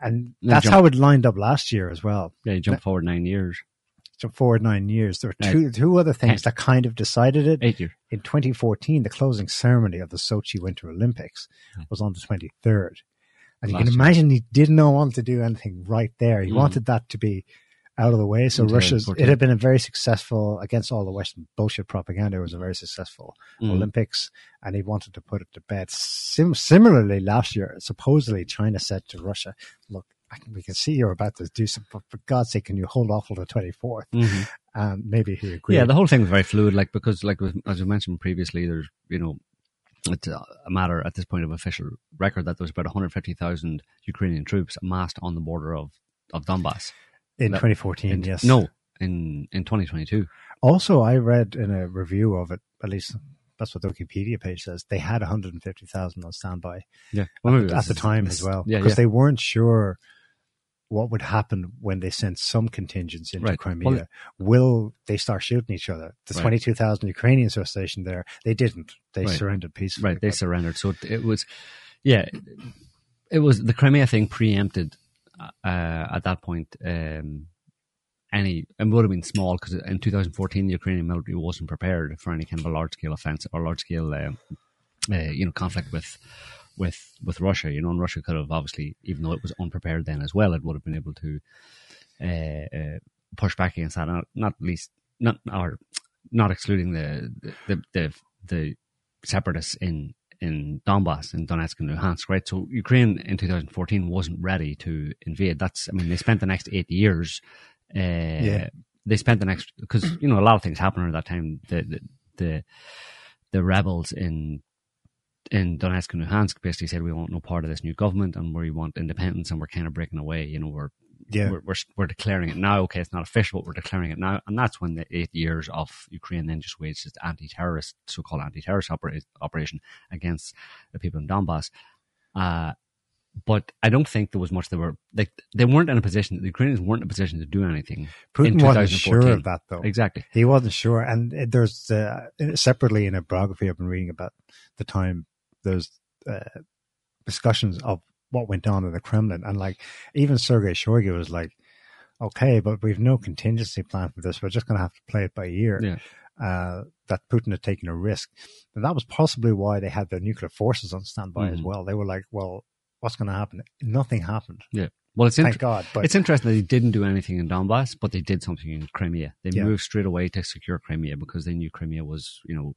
And Then that's jump- how it lined up last year as well. Yeah, you jump forward nine years. So forward nine years. There were Right. two, two other things that kind of decided it. Eight years. In 2014, the closing ceremony of the Sochi Winter Olympics was on the 23rd. And you can imagine he did not want to do anything right there. He Mm. wanted that to be out of the way. So 14. it had been a very successful, against all the Western bullshit propaganda, it was a very successful Mhm. Olympics. And he wanted to put it to bed. Sim- similarly, last year, supposedly China said to Russia, look, I can, we can see you're about to do something, but for God's sake, can you hold off till the 24th? Mhm. And maybe he agreed. Yeah, the whole thing was very fluid, like because, like as you mentioned previously, there's you know, it's a matter at this point of official record that there was about 150,000 Ukrainian troops amassed on the border of of Donbass. in that- 2014, In- yes. no, in in 2022. Also, I read in a review of it, at least that's what the Wikipedia page says, they had 150,000 on standby Yeah, at the time as well. Yeah, Because yeah. they weren't sure what would happen when they sent some contingents into Right. Crimea. Well- Will they start shooting each other? The Right. 22,000 Ukrainians who are stationed there, they didn't. They Right. surrendered peacefully. right, they But- surrendered. So it, it was, yeah, it was the Crimea thing preempted uh, at that point. Um, any it would have been small because in 2014 the Ukrainian military wasn't prepared for any kind of a large scale offensive or large scale, uh, uh, you know, conflict with with with Russia. You know, and Russia could have obviously, even though it was unprepared then as well, it would have been able to uh, uh, push back against that. Not, not least, not or not excluding the the the, the separatists in in Donbass in Donetsk and Luhansk, right? So Ukraine in 2014 wasn't ready to invade. That's, I mean, they spent the next eight years. Uh, Yeah. They spent the next because you know a lot of things happened at that time. The the the, the rebels in in Donetsk and Luhansk basically said we want no part of this new government and we want independence and we're kind of breaking away. You know, we're Yeah. we're, we're, we're declaring it now. Okay, it's not official, but we're declaring it now. And that's when the eight years of Ukraine then just waged its anti-terrorist, so-called anti-terrorist opera- operation against the people in Donbass. Uh, but I don't think there was much they were, like, they weren't in a position, the Ukrainians weren't in a position to do anything. Putin in wasn't sure 2014. of that, though. Exactly. He wasn't sure. And there's uh, separately in a biography I've been reading about the time, there's uh, discussions of what went on in the Kremlin. And like, even Sergei Shoigu was like, okay, but we've no contingency plan for this. We're just going to have to play it by ear. Yeah. uh, that Putin had taken a risk. And that was possibly why they had their nuclear forces on standby as Mhm. well. They were like, well, what's going to happen? Nothing happened. Yeah. Well, it's Thank interesting. God. But it's interesting that they didn't do anything in Donbass, but they did something in Crimea. They Yeah. moved straight away to secure Crimea because they knew Crimea was, you know,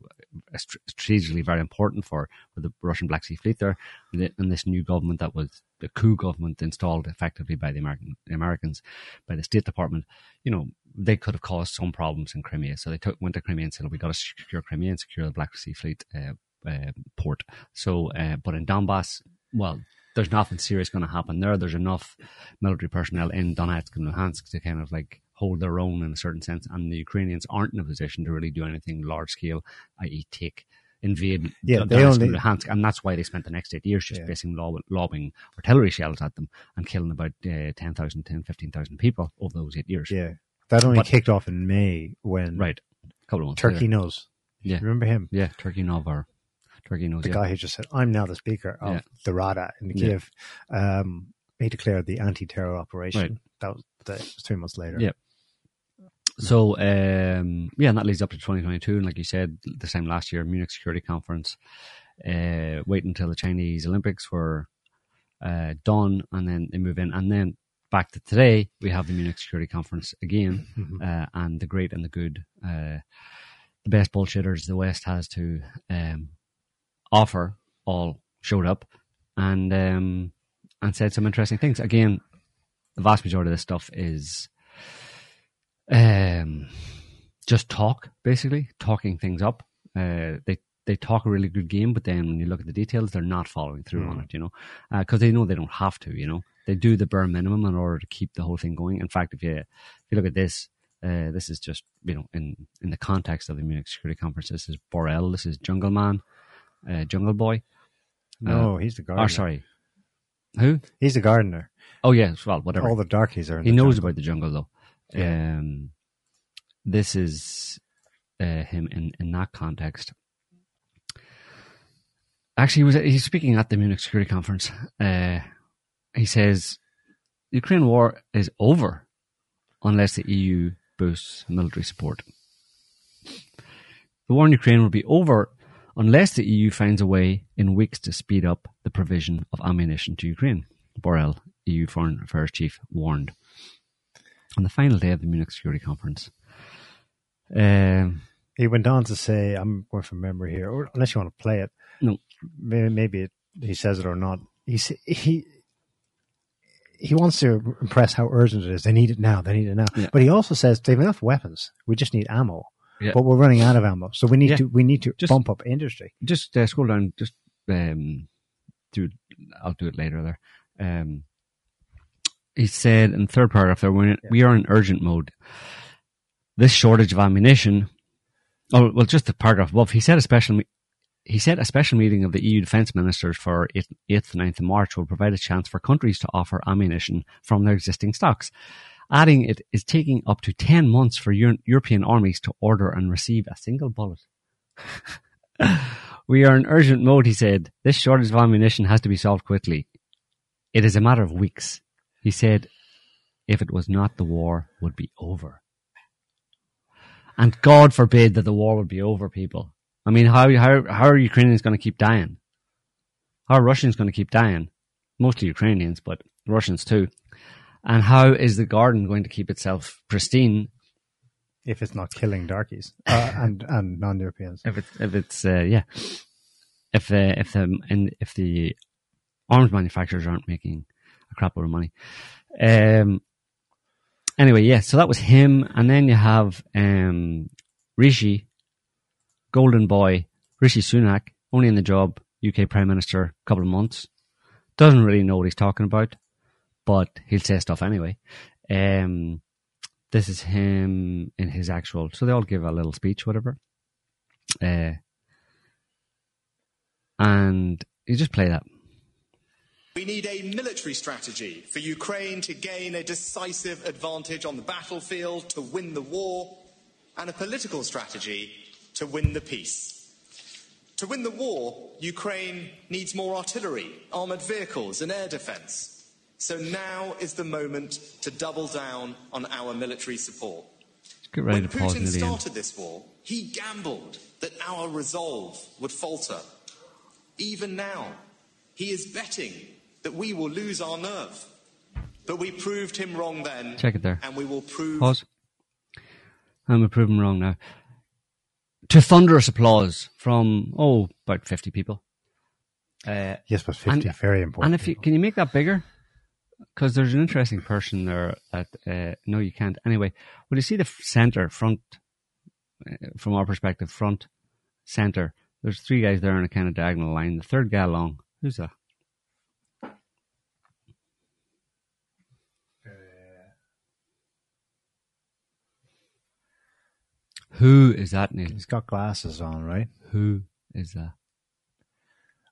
strategically very important for, for the Russian Black Sea Fleet there. And the- and this new government that was the coup government installed effectively by the American the Americans, by the State Department, you know, they could have caused some problems in Crimea. So they took went to Crimea and said, "We got to secure Crimea and secure the Black Sea Fleet uh, uh, port." So, uh, but in Donbass, well, there's nothing serious going to happen there. There's enough military personnel in Donetsk and Luhansk to kind of like hold their own in a certain sense, and the Ukrainians aren't in a position to really do anything large scale, i.e., take invade Yeah, Don- they Donetsk only- and Luhansk, and that's why they spent the next eight years just Yeah. basically lob- lobbing artillery shells at them and killing about uh, 10,000, 10, 15,000 people over those eight years. yeah, that only But- kicked off in May when Right. A couple of months Turkey later. knows. Yeah. Remember him? Yeah, Turchynov. The yeah. guy who just said, "I'm now the speaker of Yeah. the Rada in Yeah. Kiev." Um, he declared the anti-terror operation. Right. That was, that was three months later. Yeah. So um, yeah, and that leads up to 2022, and like you said, the same last year, Munich Security Conference. Uh, wait until the Chinese Olympics were uh, done, and then they move in, and then back to today, we have the Munich Security Conference again, Mhm. uh, and the great and the good, uh, the best bullshitters the West has to um, offer all showed up, and um, and said some interesting things. Again, the vast majority of this stuff is um, just talk, basically talking things up. Uh, they they talk a really good game, but then when you look at the details, they're not following through on Mm. it. You know, because they know they don't have to. You know, they do the bare minimum in order to keep the whole thing going. In fact, if you if you look at this. Uh, this is just you know in in the context of the Munich Security Conference. This is Borrell. This is Jungle Man, uh, Jungle Boy. No, he's the gardener. Or sorry, who? He's the gardener. Oh yes, well whatever. All the darkies are. In he knows jungle. about the jungle though. Yeah. Um, this is uh, him in in that context. Actually, he was he's speaking at the Munich Security Conference. Uh, he says, "The Ukraine war is over unless the EU boosts military support. The war in Ukraine will be over unless the EU finds a way in weeks to speed up the provision of ammunition to Ukraine." Borrell, EU Foreign Affairs Chief, warned on the final day of the Munich Security Conference. Um, He went on to say, "I'm going from memory here, or unless you want to play it. No. maybe, maybe it, he says it or not. He he he wants to impress how urgent it is. They need it now. They need it now. Yeah. But he also says they have enough weapons. We just need ammo. Yeah. But we're running out of ammo, so we need Yeah. to we need to Just- bump up industry. just uh, scroll down. Just um, do. I'll do it later. There. Um, he said in the third paragraph there, we're in, we are in urgent mode. This shortage of ammunition. Oh well, just the paragraph above. He said a special. He said a special meeting of the EU defence ministers for 8th, 8th and 9th of March will provide a chance for countries to offer ammunition from their existing stocks. Adding it is taking up to 10 months for Eu- European armies to order and receive a single bullet. we are in urgent mode, he said. This shortage of ammunition has to be solved quickly. It is a matter of weeks. He said, if it was not, the war would be over. And God forbid that the war would be over, people. I mean, how, how, how are Ukrainians going to keep dying? How are Russians going to keep dying? Mostly Ukrainians, but Russians too. And how is the garden going to keep itself pristine If it's not killing darkies uh, and and non Europeans. if it's if it's uh, yeah, if uh, if the and if the arms manufacturers aren't making a crap load of money. Um. Anyway, yeah. So that was him, and then you have um Rishi, Golden Boy, Rishi Sunak, only in the job, UK Prime Minister, a couple of months. Doesn't really know what he's talking about, but he'll say stuff anyway. Um, this is him in his actual. So they all give a little speech, whatever. Uh, and you just play that. We need a military strategy for Ukraine to gain a decisive advantage on the battlefield, to win the war, and a political strategy to win the peace. To win the war, Ukraine needs more artillery, armoured vehicles, and air defence. So now is the moment to double down on our military support. Get ready when to pause Putin near the end. started this war, he gambled that our resolve would falter. Even now, he is betting that we will lose our nerve. But we proved him wrong then. Check it there. And we will prove Pause. I'm proven wrong now. To thunderous applause from oh about fifty people. Uh, Yes, but 50, And- very important. and if you can you make that bigger? Because there's an interesting person there that uh, no, you can't. Anyway, when you see the center front, uh, from our perspective, front center, there's three guys there in a kind of diagonal line. The third guy along, who's that? Who is that, Neil? He's got glasses on, right? Who is that?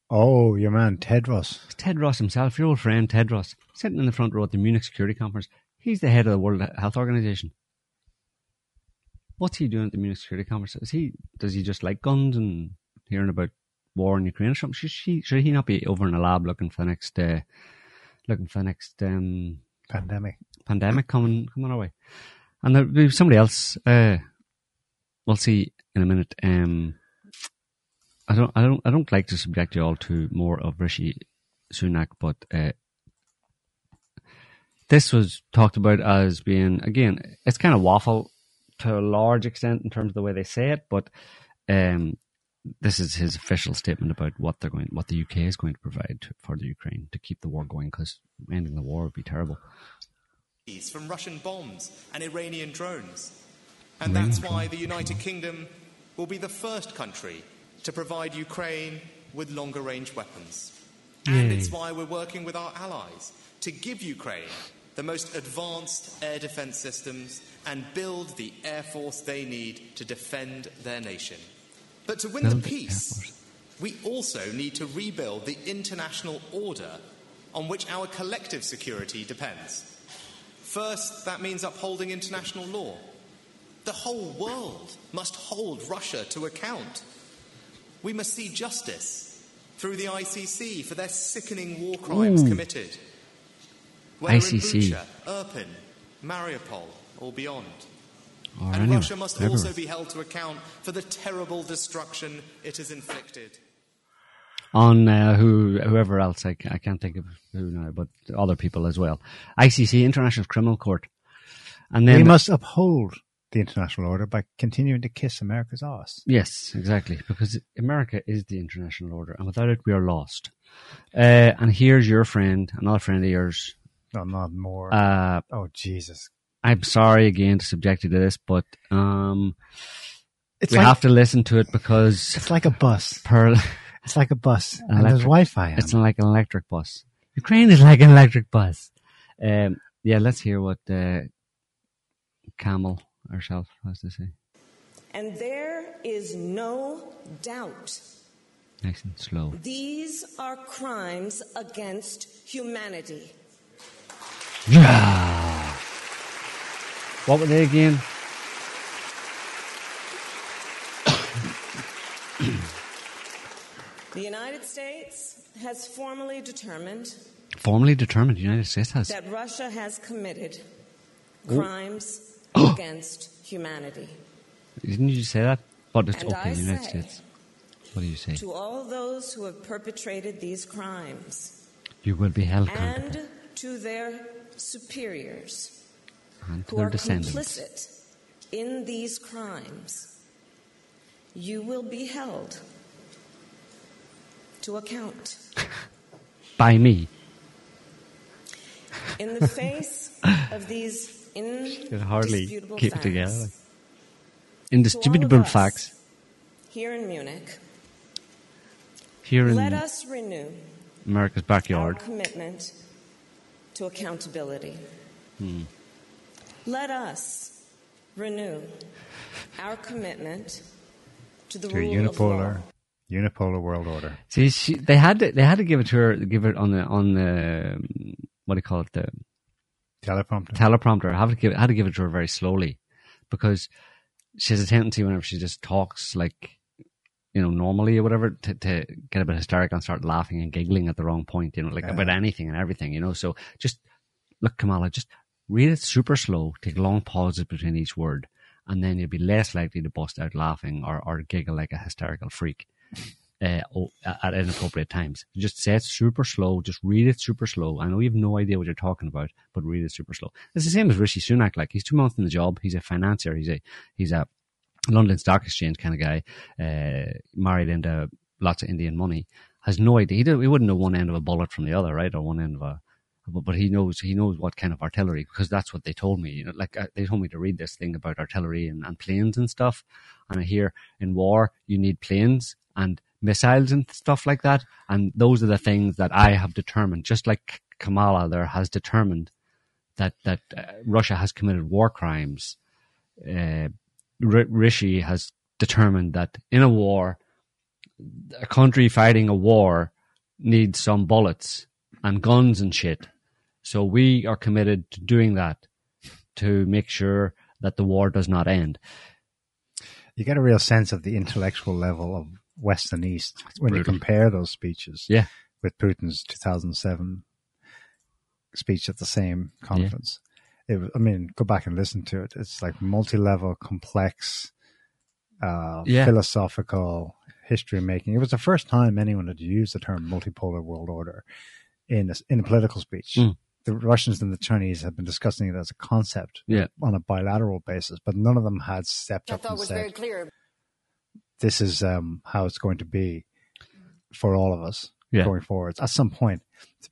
Oh, your man, Tedros. It's Tedros himself, your old friend Tedros, sitting in the front row at the Munich Security Conference. He's the head of the World Health Organization. What's he doing at the Munich Security Conference? Is he does he just like guns and hearing about war in Ukraine or something? Should he should he not be over in a lab looking for the next uh, looking for the next um, Pandemic. pandemic coming coming our way? And there'll be somebody else. Uh, we'll see in a minute. Um, I don't, I don't, I don't like to subject you all to more of Rishi Sunak, but uh, this was talked about as being again, it's kind of waffle to a large extent in terms of the way they say it, but um, this is his official statement about what they're going, what the UK is going to provide to, for the Ukraine to keep the war going, because ending the war would be terrible. from Russian bombs and Iranian drones. And that's why the United Kingdom will be the first country to provide Ukraine with longer range weapons. And it's why we're working with our allies to give Ukraine the most advanced air defense systems and build the air force they need to defend their nation. But to win Build the the peace, Force. we also need to rebuild the international order on which our collective security depends. First, that means upholding international law. The whole world must hold Russia to account. We must see justice through the ICC for their sickening war crimes Ooh. committed. Whether ICC. in Bucha, Irpin, Mariupol, or beyond. Or And anywhere, Russia must everywhere. also be held to account for the terrible destruction it has inflicted. on uh, who whoever else I, I can't think of who now, but other people as well. ICC International Criminal Court, and then we must uphold the international order by continuing to kiss America's ass. yes, exactly, because America is the international order, and without it we are lost. Uh, and here's your friend, another friend of yours. No, not more. Uh, oh, Jesus. I'm sorry again to subject you to this, but um, It's we like, have to listen to it because it's like a bus. per, It's like a bus. An And there's Wi-Fi It's it. like an electric bus. Ukraine is like an electric bus. Um, yeah, let's hear what uh, Camel herself has to say. And there is no doubt Nice and slow. these are crimes against humanity. Yeah. What were they again? The United States has formally determined Formally determined. The United States has. that Russia has committed crimes against humanity. Didn't you say that? But it's And okay. I United say- States. What do you say? To all those who have perpetrated these crimes You will be held accountable. and to their superiors And to who their are descendants. complicit in these crimes, you will be held to account. By me. In the face of these Can hardly indisputable keep it together. to all Indisputable of us facts. Here in Munich, Here in let us renew America's our backyard. commitment to accountability. Hmm. Let us renew our commitment to the To a rule of law. unipolar, unipolar world order. See, she, they had to, they had to give it to her, give it on the on the what do you call it, the Teleprompter. teleprompter. I have to give I had to give it to her very slowly because she has a tendency whenever she just talks like you know normally or whatever to, to get a bit hysterical and start laughing and giggling at the wrong point. You know, like about anything and everything. You know, so just look, Kamala, just read it super slow. Take long pauses between each word, and then you'll be less likely to bust out laughing or, or giggle like a hysterical freak. Uh, at inappropriate times. Just say it super slow. Just read it super slow. I know you have no idea what you're talking about, but read it super slow. It's the same as Rishi Sunak. Like he's two months in the job. He's a financier. He's a he's a London Stock Exchange kind of guy. Uh, married into lots of Indian money. Has no idea. He, he wouldn't know one end of a bullet from the other, right, or one end of a but, but he knows he knows what kind of artillery because that's what they told me. You know, like uh, they told me to read this thing about artillery and, and planes and stuff. And I hear in war you need planes and missiles and stuff like that. And those are the things that I have determined, just like Kamala there has determined that that uh, Russia has committed war crimes. Uh, R- Rishi has determined that in a war, a country fighting a war needs some bullets and guns and shit. So we are committed to doing that to make sure that the war does not end. You get a real sense of the intellectual level of West and East when brutal. you compare those speeches Yeah. with Putin's 2007 speech at the same conference. It was, I mean, go back and listen to it. It's like multi-level, complex, uh, Yeah. philosophical history making. It was the first time anyone had used the term multipolar world order in a, in a political speech. Mm. The Russians and the Chinese had been discussing it as a concept Yeah. on a bilateral basis, but none of them had stepped I up thought and was said, very clear. This is um, how it's going to be for all of us Yeah. going forwards. At some point,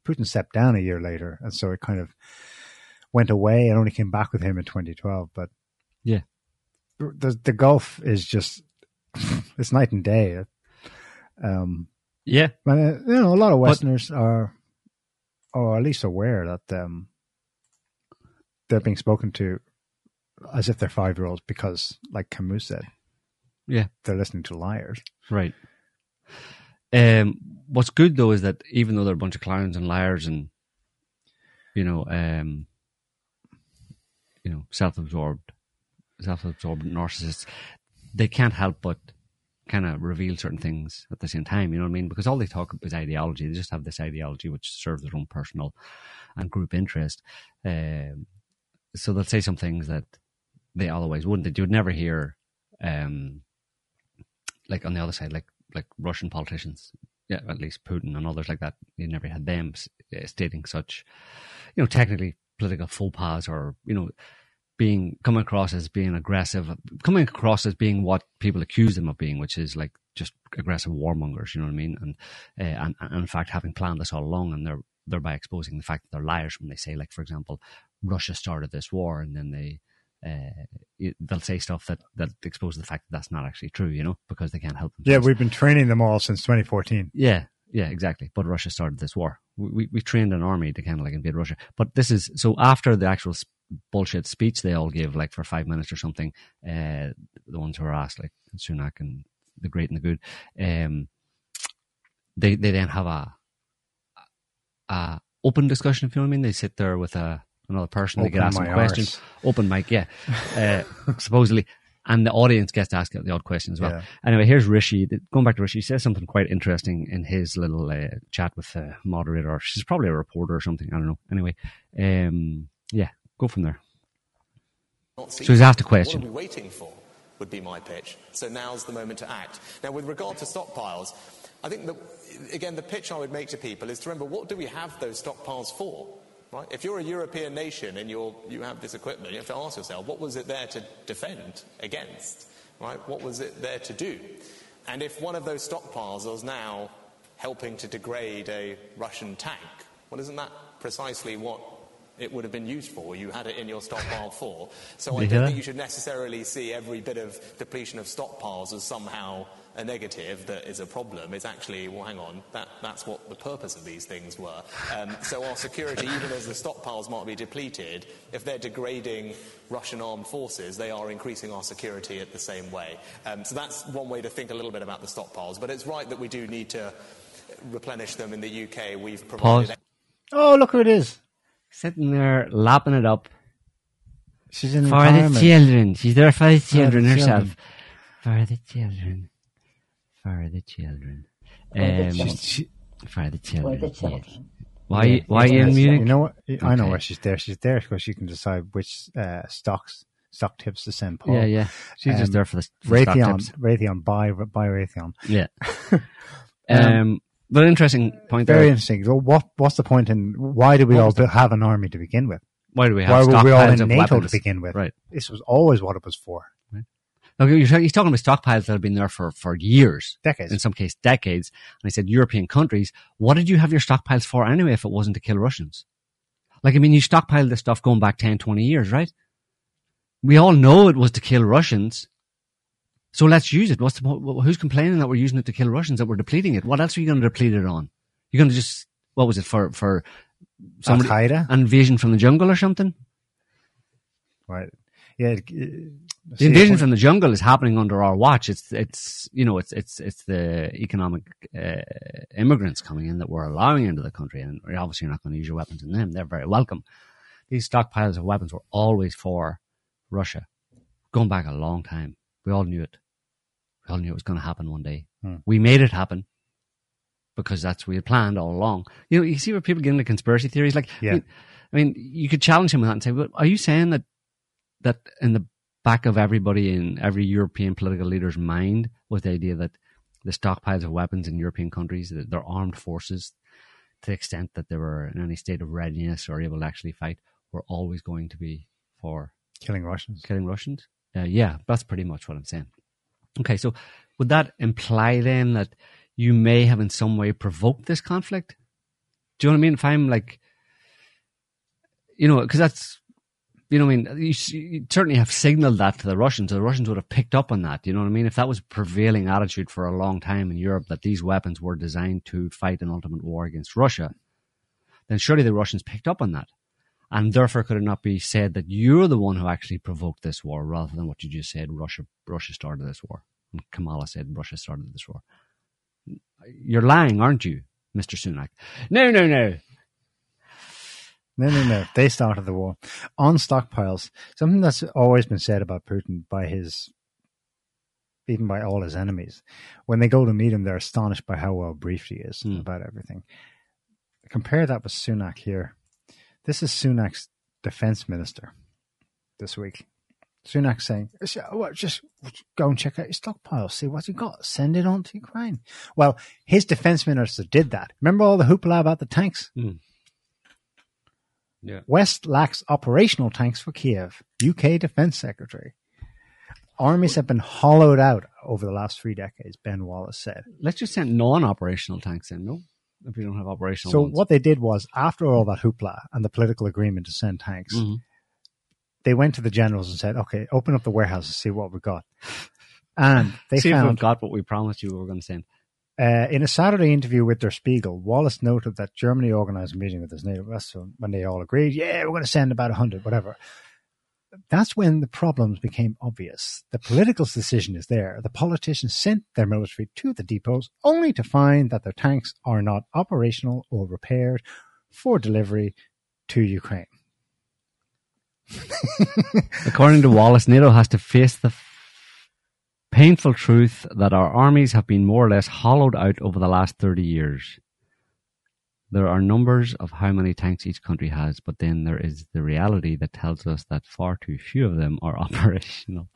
Putin stepped down a year later, and so it kind of went away and only came back with him in 2012. But Yeah. the the gulf is just it's night and day. Um, Yeah. but, uh, you know, a lot of Westerners are, or at least aware that um, they're being spoken to as if they're five year olds because, like Camus said, Yeah. they're listening to liars. Right. Um, what's good though is that even though they're a bunch of clowns and liars and you know, um, you know, self-absorbed, self-absorbed narcissists, they can't help but kind of reveal certain things at the same time. You know what I mean? Because all they talk about is ideology. They just have this ideology which serves their own personal and group interest. Um, so they'll say some things that they otherwise wouldn't. That you would never hear. Um, like on the other side, like like Russian politicians, yeah, at least Putin and others like that, you never had them uh, stating such, you know, technically political faux pas or you know, being coming across as being aggressive, coming across as being what people accuse them of being, which is like just aggressive warmongers. You know what I mean? And uh, and, and in fact, having planned this all along, and they're thereby exposing the fact that they're liars when they say, like, for example, Russia started this war, and then they uh, they'll say stuff that that exposes the fact that that's not actually true, you know, because they can't help them. Yeah, we've been training them all since 2014. yeah, yeah, exactly. But Russia started this war. We we, we trained an army to kind of like invade Russia. But this is so after the actual bullshit speech they all give, like for five minutes or something. Uh, the ones who are asked, like Sunak and the great and the good, um, they they then have a, a open discussion. If you know what I mean, they sit there with a another person. they get Open asked some questions. Open mic, yeah, uh, supposedly. And the audience gets to ask the odd question as well. Yeah. Anyway, here's Rishi. Going back to Rishi, he says something quite interesting in his little uh, chat with the moderator. She's probably a reporter or something. I don't know. Anyway, um, yeah, go from there. Not So he's asked a What question. are we waiting for? Would be my pitch. So now's the moment to act. Now, with regard to stockpiles, I think that again the pitch I would make to people is to remember what do we have those stockpiles for? Right? If you're a European nation and you're, you have this equipment, you have to ask yourself, what was it there to defend against? Right? What was it there to do? And if one of those stockpiles is now helping to degrade a Russian tank, well, isn't that precisely what it would have been used for? You had it in your stockpile for. So I don't think you should necessarily see every bit of depletion of stockpiles as somehow a negative that is a problem. It's actually, well, hang on, that, that's what the purpose of these things were. Um, so our security, even as the stockpiles might be depleted, if they're degrading Russian armed forces, they are increasing our security at the same way. Um, so that's one way to think a little bit about the stockpiles. But it's right that we do need to replenish them in the UK. We've provided. Pause. Oh, look who it is. Sitting there lapping it up She's in for the children. She's there for the children the herself. For the children. For the children. Um, She's- she- for the children. the yes. Why? Yeah, why are you in. Munich? You know what? I know Okay. why she's there. She's there because she can decide which uh, stocks stock tips to send Paul. Yeah, yeah. She's Um, just there for the for stock Raytheon, tips. Raytheon, buy, buy Raytheon. Yeah. Um, but interesting point Very there. interesting. So what, what's the point in, why do we What all have an army to begin with? Why do we have? Why were we all in NATO weapons? to begin with? Right. This was always what it was for. Look, he's talking about stockpiles that have been there for, for years, Decades. in some case decades. And he said, European countries, what did you have your stockpiles for anyway if it wasn't to kill Russians? Like, I mean, you stockpiled this stuff going back 10, 20 years, right? We all know it was to kill Russians. So let's use it. What's the, who's complaining that we're using it to kill Russians, that we're depleting it? What else are you going to deplete it on? You're going to just, what was it for, for Al somebody, Qaeda? an invasion from the jungle or something? Right. Yeah. it- The invasion from the jungle is happening under our watch. It's it's you know it's it's it's the economic uh, immigrants coming in that we're allowing into the country, and obviously you're not going to use your weapons on them. They're very welcome. These stockpiles of weapons were always for Russia, going back a long time. We all knew it. We all knew it was going to happen one day. Hmm. We made it happen because that's what we had planned all along. You know, you see where people get into conspiracy theories. Like, Yeah. I, mean, I mean, you could challenge him with that and say, "Well, are you saying that that in the back of everybody in every European political leader's mind was the idea that the stockpiles of weapons in European countries, that their armed forces, to the extent that they were in any state of readiness or able to actually fight, were always going to be for killing Russians. killing Russians? Uh, yeah, that's pretty much what I'm saying. Okay, so would that imply then that you may have in some way provoked this conflict? Do you know what I mean? If I'm like, you know, because that's, you know, what I mean, you, you certainly have signaled that to the Russians. The Russians would have picked up on that. You know what I mean? If that was prevailing attitude for a long time in Europe that these weapons were designed to fight an ultimate war against Russia, then surely the Russians picked up on that. And therefore, could it not be said that you're the one who actually provoked this war rather than what you just said, Russia, Russia started this war? And Kamala said Russia started this war. You're lying, aren't you, Mr. Sunak? No, no, no. No, no, no. They started the war on stockpiles. Something that's always been said about Putin by his, even by all his enemies. When they go to meet him, they're astonished by how well briefed he is Hmm. about everything. Compare that with Sunak here. This is Sunak's defense minister this week. Sunak saying, well, just go and check out your stockpile, see what you got, send it on to Ukraine. Well, his defense minister did that. Remember all the hoopla about the tanks? Yeah. West lacks operational tanks for Kiev. UK Defense Secretary. Armies have been hollowed out over the last three decades, Ben Wallace said. Let's just send non-operational tanks in, no? If we don't have operational So ones. what they did was, after all that hoopla and the political agreement to send tanks, Mhm. they went to the generals and said, "Okay, open up the warehouse and see what we got." And they See if found we've got what we promised you we were going to send. Uh, in a Saturday interview with Der Spiegel, Wallace noted that Germany organized a meeting with his NATO. When they all agreed, yeah, we're going to send about 100, whatever. That's when the problems became obvious. The political decision is there. The politicians sent their military to the depots only to find that their tanks are not operational or repaired for delivery to Ukraine. According to Wallace, NATO has to face the painful truth that our armies have been more or less hollowed out over the last 30 years. There are numbers of how many tanks each country has, but then there is the reality that tells us that far too few of them are operational.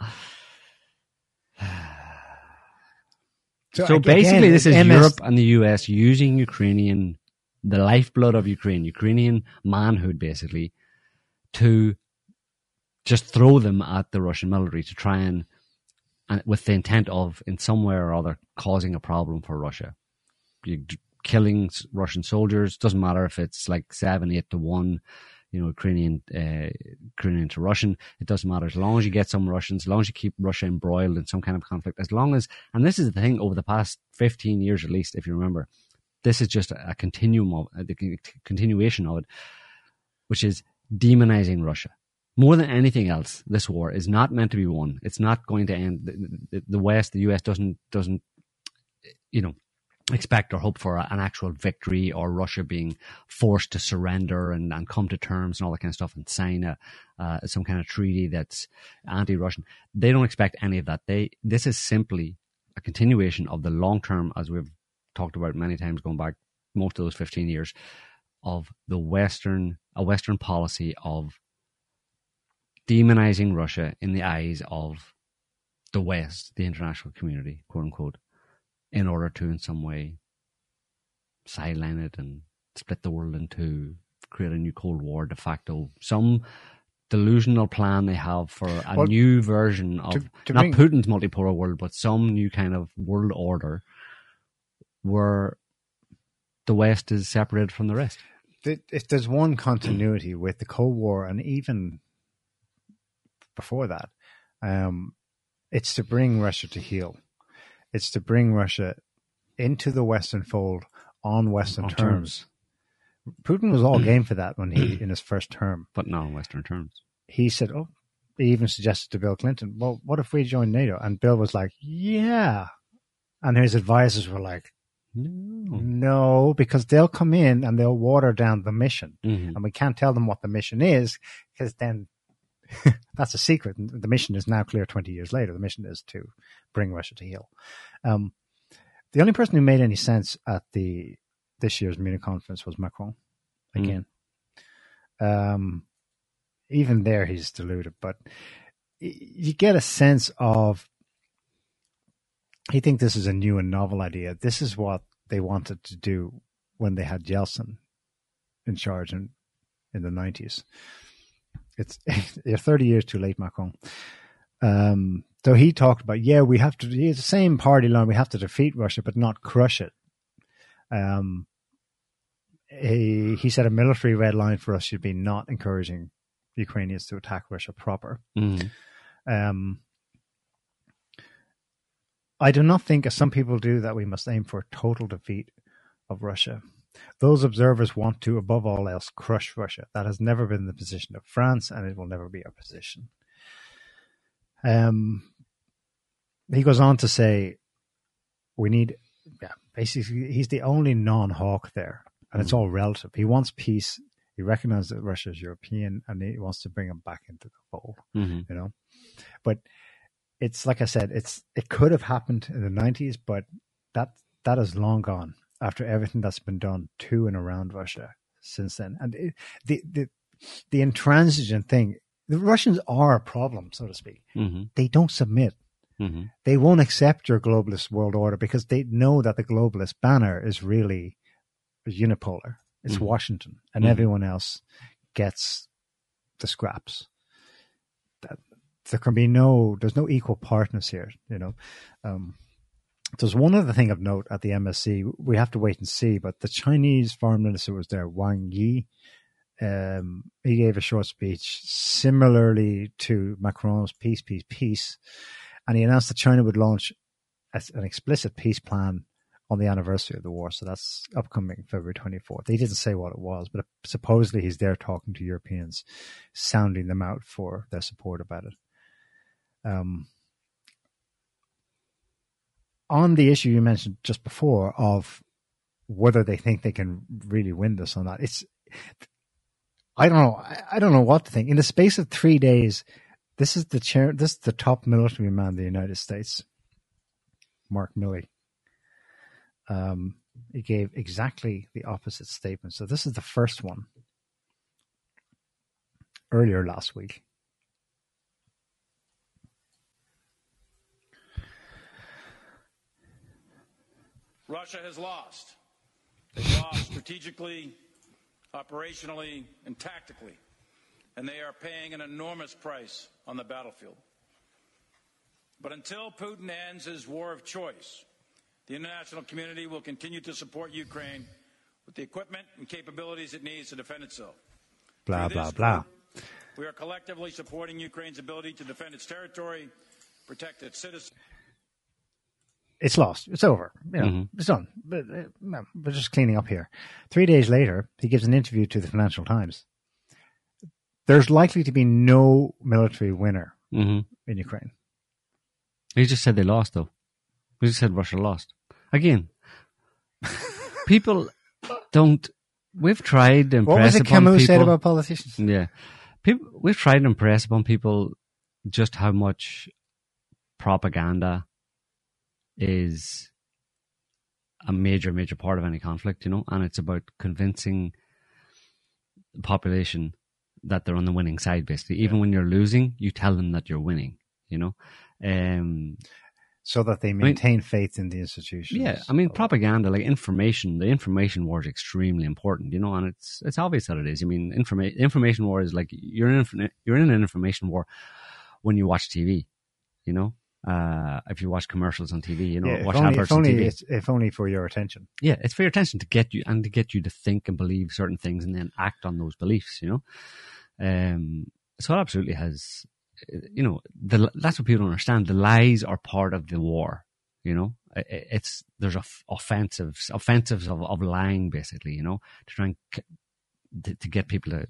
So, again, basically, this is MS Europe and the US using Ukrainian, the lifeblood of Ukraine, Ukrainian manhood, basically, to just throw them at the Russian military to try and, and with the intent of, in some way or other, causing a problem for Russia. You, killing Russian soldiers doesn't matter if it's like seven, eight to one, you know, Ukrainian, uh, Ukrainian to Russian. It doesn't matter as long as you get some Russians, as long as you keep Russia embroiled in some kind of conflict. As long as, and this is the thing over the past fifteen years at least, if you remember, this is just a, a continuum of the continuation of it, which is demonizing Russia. More than anything else, this war is not meant to be won. It's not going to end. The, West, the US doesn't doesn't, you know, expect or hope for an actual victory or Russia being forced to surrender and, and come to terms and all that kind of stuff and sign a, uh, some kind of treaty that's anti-Russian. They don't expect any of that. They this is simply a continuation of the long term, as we've talked about many times going back most of those fifteen years, of the Western a Western policy of demonizing Russia in the eyes of the West, the international community, quote unquote, in order to, in some way, sideline it and split the world into create a new Cold War de facto. Some delusional plan they have for a Well, new version of to- to not bring- Putin's multipolar world, but some new kind of world order where the West is separated from the rest. if there's one continuity with the Cold War and even before that, um, it's to bring Russia to heel. It's to bring Russia into the Western fold on Western On terms. Putin was all game for that when he in his first term. but not on Western terms. He said, "Oh." He even suggested to Bill Clinton, "Well, what if we join NATO?" And Bill was like, "Yeah," and his advisors were like, No. "No," because they'll come in and they'll water down the mission Mhm. and we can't tell them what the mission is because then that's a secret. The mission is now clear 20 years later. The mission is to bring Russia to heel. Um, the only person who made any sense at the this year's Munich conference was Macron again. Um, even there, he's deluded, but you get a sense of he think this is a new and novel idea. This is what they wanted to do when they had Yeltsin in charge in in the nineties. It's you're thirty years too late, Macron. Um, so he talked about yeah, we have to. It's the same party line. We have to defeat Russia, but not crush it. Um, he he said a military red line for us should be not encouraging Ukrainians to attack Russia proper. Mhm. Um, I do not think, as some people do, that we must aim for total defeat of Russia. Those observers want to, above all else, crush Russia. That has never been the position of France, and it will never be our position. Um, he goes on to say, we need, yeah, basically, he's the only non hawk there, and it's all relative. He wants peace. He recognizes that Russia is European, and he wants to bring him back into the fold Mhm. you know but it's like i said it's it could have happened in the 90s but that that is long gone after everything that's been done to and around russia since then and it, the the the intransigent thing the russians are a problem so to speak Mhm. they don't submit Mhm. they won't accept your globalist world order because they know that the globalist banner is really unipolar. It's Mhm. Washington, and Mhm. everyone else gets the scraps. That there can be no, there's no equal partners here. You know, um, there's one other thing of note at the MSC. We have to wait and see, but the Chinese foreign minister was there, Wang Yi. Um, he gave a short speech similarly to Macron's peace, peace, peace, and he announced that China would launch as an explicit peace plan on the anniversary of the war. So that's upcoming February 24th. He didn't say what it was, but supposedly he's there talking to Europeans, sounding them out for their support about it. Um, on the issue you mentioned just before of whether they think they can really win this or not, it's I don't know. I, don't know what to think. In the space of three days, this is the chair. This is the top military man in the United States, Mark Milley. Um, he gave exactly the opposite statement. So this is the first one earlier last week. Russia has lost. They've lost strategically, operationally, and tactically, and they are paying an enormous price on the battlefield. But until Putin ends his war of choice, the international community will continue to support Ukraine with the equipment and capabilities it needs to defend itself. Blah Through blah blah. We are collectively supporting Ukraine's ability to defend its territory, protect its citizens. It's lost. It's over. You know, Mhm. It's done. But uh, we're just cleaning up here. Three days later, he gives an interview to the Financial Times. There's likely to be no military winner hmm in Ukraine. He just said they lost, though. He just said Russia lost. Again, people don't. We've tried to impress What was it upon Camus people. said about politicians? Yeah, people. We've tried to impress upon people just how much propaganda is a major, major part of any conflict. You know, and it's about convincing the population that they're on the winning side. Basically, even yeah. when you're losing, you tell them that you're winning. You know, um, so that they maintain I mean, faith in the institution. Yeah, I mean, propaganda, like information, the information war is extremely important, you know, and it's it's obvious that it is. I mean, information information war is like you're in you're in an information war when you watch TV, you know. Uh, if you watch commercials on TV, you know, yeah, watch only, adverts only, on TV. If only for your attention. Yeah, it's for your attention to get you and to get you to think and believe certain things and then act on those beliefs. You know, um, so it absolutely has you know, the, that's what people don't understand. The lies are part of the war. You know, it's there's offensives, offensives of, of lying, basically. You know, to try and to, to get people to,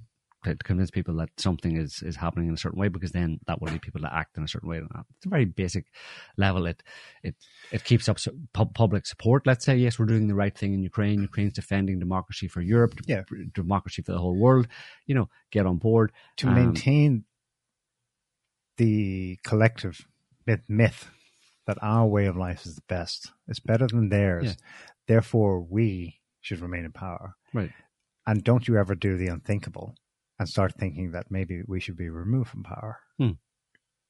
to convince people that something is is happening in a certain way, because then that will lead people to act in a certain way. It's a very basic level. It it it keeps up public support. Let's say yes, we're doing the right thing in Ukraine. Ukraine's defending democracy for Europe, yeah. democracy for the whole world. You know, get on board to um, maintain the collective myth, myth that our way of life is the best. It's better than theirs. Yeah. Therefore, we should remain in power. Right. And don't you ever do the unthinkable and start thinking that maybe we should be removed from power. Hmm.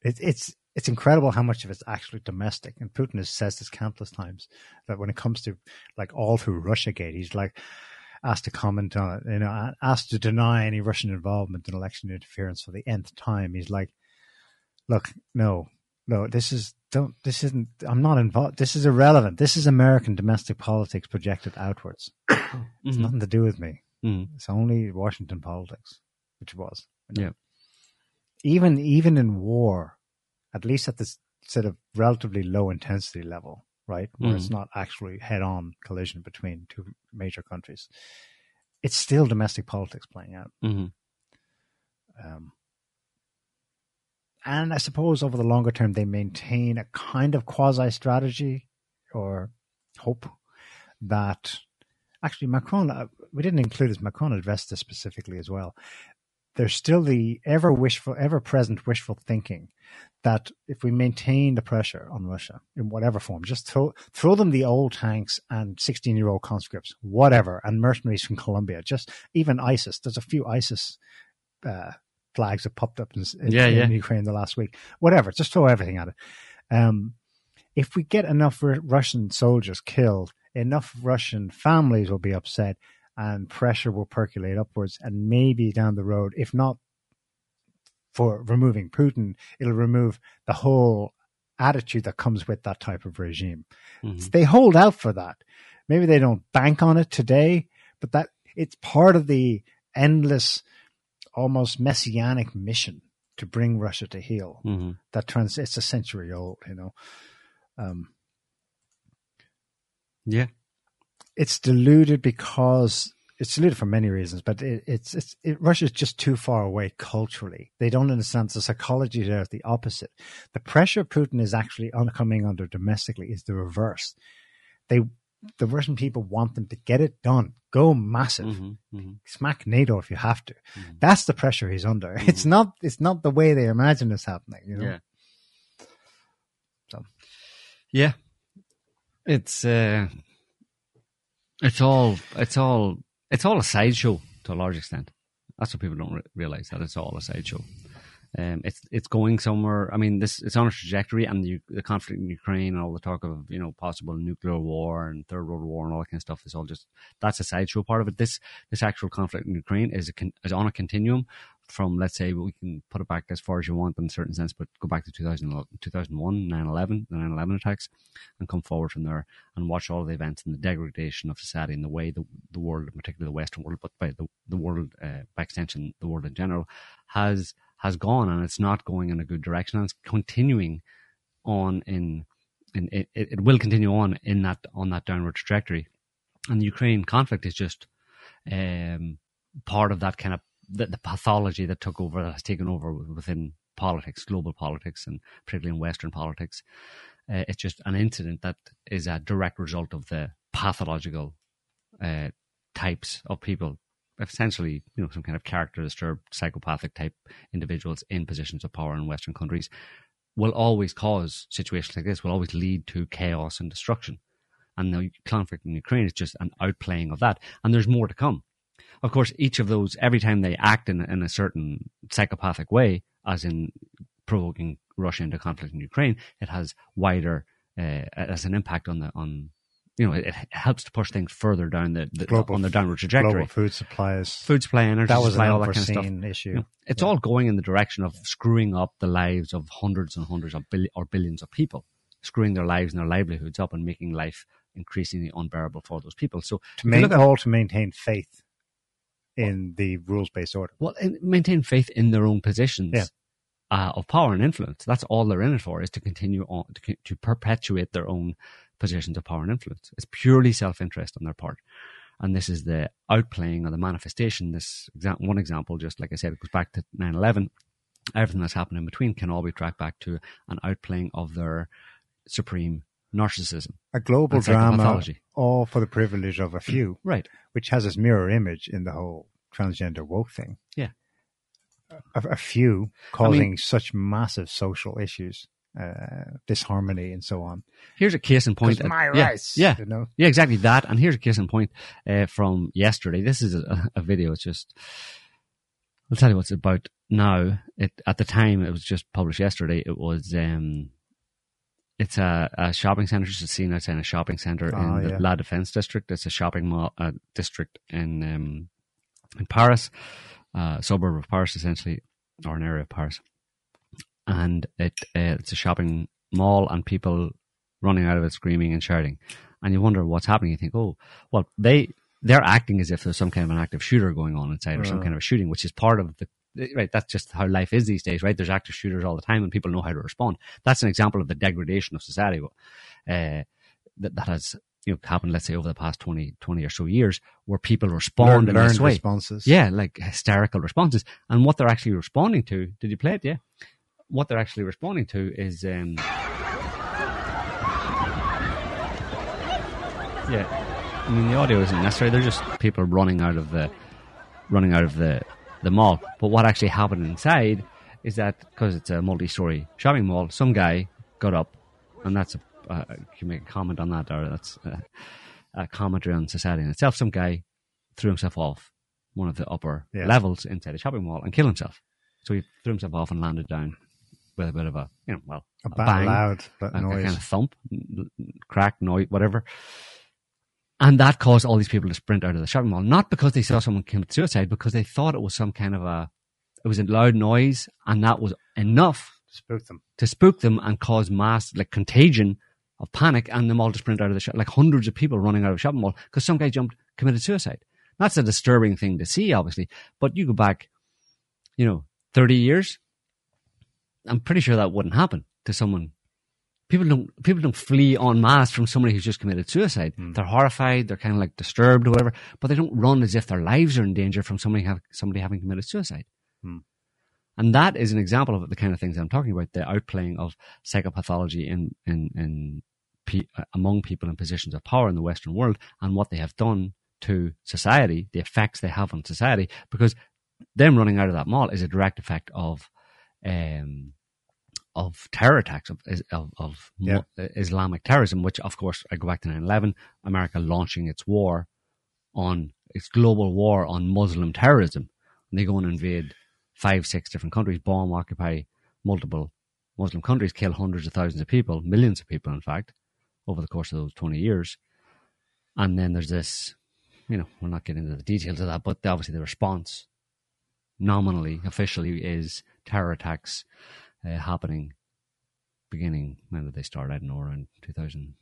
It, it's it's incredible how much of it's actually domestic. And Putin has said this countless times that when it comes to like all through Russiagate, he's like asked to comment on it, you know, asked to deny any Russian involvement in election interference for the nth time. He's like, look, no, no, this is don't this isn't I'm not involved this is irrelevant. This is American domestic politics projected outwards. it's mm-hmm. nothing to do with me. Mm-hmm. It's only Washington politics, which was. You know? Yeah. Even even in war, at least at this sort of relatively low intensity level, right? Where mm-hmm. it's not actually head on collision between two major countries. It's still domestic politics playing out. Mm-hmm. Um, and I suppose over the longer term, they maintain a kind of quasi strategy or hope that actually Macron, uh, we didn't include this, Macron addressed this specifically as well. There's still the ever wishful, ever present wishful thinking that if we maintain the pressure on Russia in whatever form, just throw throw them the old tanks and 16 year old conscripts, whatever, and mercenaries from Colombia, just even ISIS. There's a few ISIS uh, flags have popped up in, in, yeah, yeah. in Ukraine the last week. Whatever, just throw everything at it. Um, if we get enough Russian soldiers killed, enough Russian families will be upset, and pressure will percolate upwards, and maybe down the road, if not for removing Putin, it'll remove the whole attitude that comes with that type of regime. Mm-hmm. They hold out for that. Maybe they don't bank on it today, but that it's part of the endless almost messianic mission to bring Russia to heel. Mm-hmm. That trans it's a century old, you know. Um, yeah, it's diluted because it's diluted for many reasons, but it, it's it's it, Russia's just too far away culturally. They don't understand the psychology there is the opposite. The pressure Putin is actually on, coming under domestically is the reverse. They the Russian people want them to get it done, go massive, mm-hmm, mm-hmm. smack NATO if you have to. Mm-hmm. That's the pressure he's under. It's Mm-hmm. not. It's not the way they imagine this happening. You know. Yeah. So. Yeah. It's uh, it's all it's all it's all a sideshow to a large extent. That's what people don't re- realize that it's all a sideshow. Um, it's it's going somewhere. I mean, this it's on a trajectory, and the, the conflict in Ukraine and all the talk of you know possible nuclear war and third world war and all that kind of stuff is all just that's a sideshow part of it. This this actual conflict in Ukraine is a, is on a continuum from let's say we can put it back as far as you want in a certain sense, but go back to 2000, 2001, 9-11, the 9-11 attacks, and come forward from there and watch all the events and the degradation of society and the way the, the world, particularly the Western world, but by the, the world, uh, by extension, the world in general, has has gone and it's not going in a good direction and it's continuing on in, in it, it will continue on in that on that downward trajectory. And the Ukraine conflict is just um, part of that kind of the, the, pathology that took over that has taken over within politics global politics and particularly in western politics uh, it's just an incident that is a direct result of the pathological uh, types of people essentially, you know, some kind of character disturbed, psychopathic type individuals in positions of power in Western countries will always cause situations like this, will always lead to chaos and destruction. And the conflict in Ukraine is just an outplaying of that. And there's more to come. Of course, each of those, every time they act in, in a certain psychopathic way, as in provoking Russia into conflict in Ukraine, it has wider, uh, as an impact on the, on, you know, it, it helps to push things further down the, the Global on the downward trajectory. Global food supplies. Food supply, energy that was supply, an all that kind of stuff. issue. You know, it's all going in the direction of screwing up the lives of hundreds and hundreds of bill- or billions of people, screwing their lives and their livelihoods up and making life increasingly unbearable for those people. So to if you look at- all to maintain faith in the rules based order. well, and maintain faith in their own positions Yeah. uh, of power and influence. That's all they're in it for, is to continue on to, to perpetuate their own positions of power and influence. It's purely self interest on their part. And this is the outplaying or the manifestation. This exa- one example, just like I said, it goes back to 9 11. Everything that's happened in between can all be tracked back to an outplaying of their supreme narcissism. A global drama, all for the privilege of a few, Right. which has its mirror image in the whole transgender woke thing. Yeah. A, a few causing such massive social issues, uh, disharmony, and so on. Here's a case in point. my yeah, rights, Yeah, you know? yeah, exactly that. And here's a case in point uh, from yesterday. This is a, a video. It's just. I'll tell you what it's about now. It at the time it was just published yesterday. It was. um it's a, a shopping center. Just seen outside a shopping center Oh, in the yeah. La Defense district. It's a shopping mall uh, district in um, in Paris, uh, suburb of Paris, essentially, or an area of Paris. And it uh, it's a shopping mall, and people running out of it, screaming and shouting. And you wonder what's happening. You think, oh, well, they they're acting as if there's some kind of an active shooter going on inside, or some kind of a shooting, which is part of the right. That's just how life is these days, right? There's active shooters all the time, and people know how to respond. That's an example of the degradation of society uh, that that has you know happened. Let's say over the past 20, 20 or so years, where people respond Learn- in this way. responses. Yeah, like hysterical responses. And what they're actually responding to, did you play it? Yeah. What they're actually responding to is, um, yeah. I mean, the audio isn't necessary. They're just people running out of the, running out of the, the mall. But what actually happened inside is that because it's a multi-story shopping mall, some guy got up, and that's a, uh, you can make a comment on that, or that's a, a commentary on society in itself. Some guy threw himself off one of the upper Yeah. levels inside a shopping mall and killed himself. So he threw himself off and landed down with a bit of a, you know, well, A bad bang, loud a, a noise. kind of thump, crack, noise, whatever. And that caused all these people to sprint out of the shopping mall, not because they saw someone commit suicide, because they thought it was some kind of a, it was a loud noise, and that was enough to Spook them. to spook them and cause mass like contagion of panic and them all to sprint out of the shop like hundreds of people running out of a shopping mall because some guy jumped committed suicide that's a disturbing thing to see obviously but you go back you know 30 years i'm pretty sure that wouldn't happen to someone people don't people don't flee en masse from somebody who's just committed suicide. They're horrified they're kind of like disturbed or whatever but they don't run as if their lives are in danger from somebody have somebody having committed suicide. And that is an example of the kind of things I'm talking about, the outplaying of psychopathology in, in, in pe- uh, among people in positions of power in the Western world and what they have done to society, the effects they have on society, because them running out of that mall is a direct effect of, um, of terror attacks, of, of, of Yeah. Uh, Islamic terrorism, which of course, I go back to 9-11, America launching its war on, its global war on Muslim terrorism. And they go and invade five, six different countries, bomb, occupy multiple Muslim countries, kill hundreds of thousands of people, millions of people, in fact, over the course of those 20 years. And then there's this, you know, we're not getting into the details of that, but obviously the response, nominally, officially, is terror attacks uh, happening beginning, when did they start? I don't know, around 2000.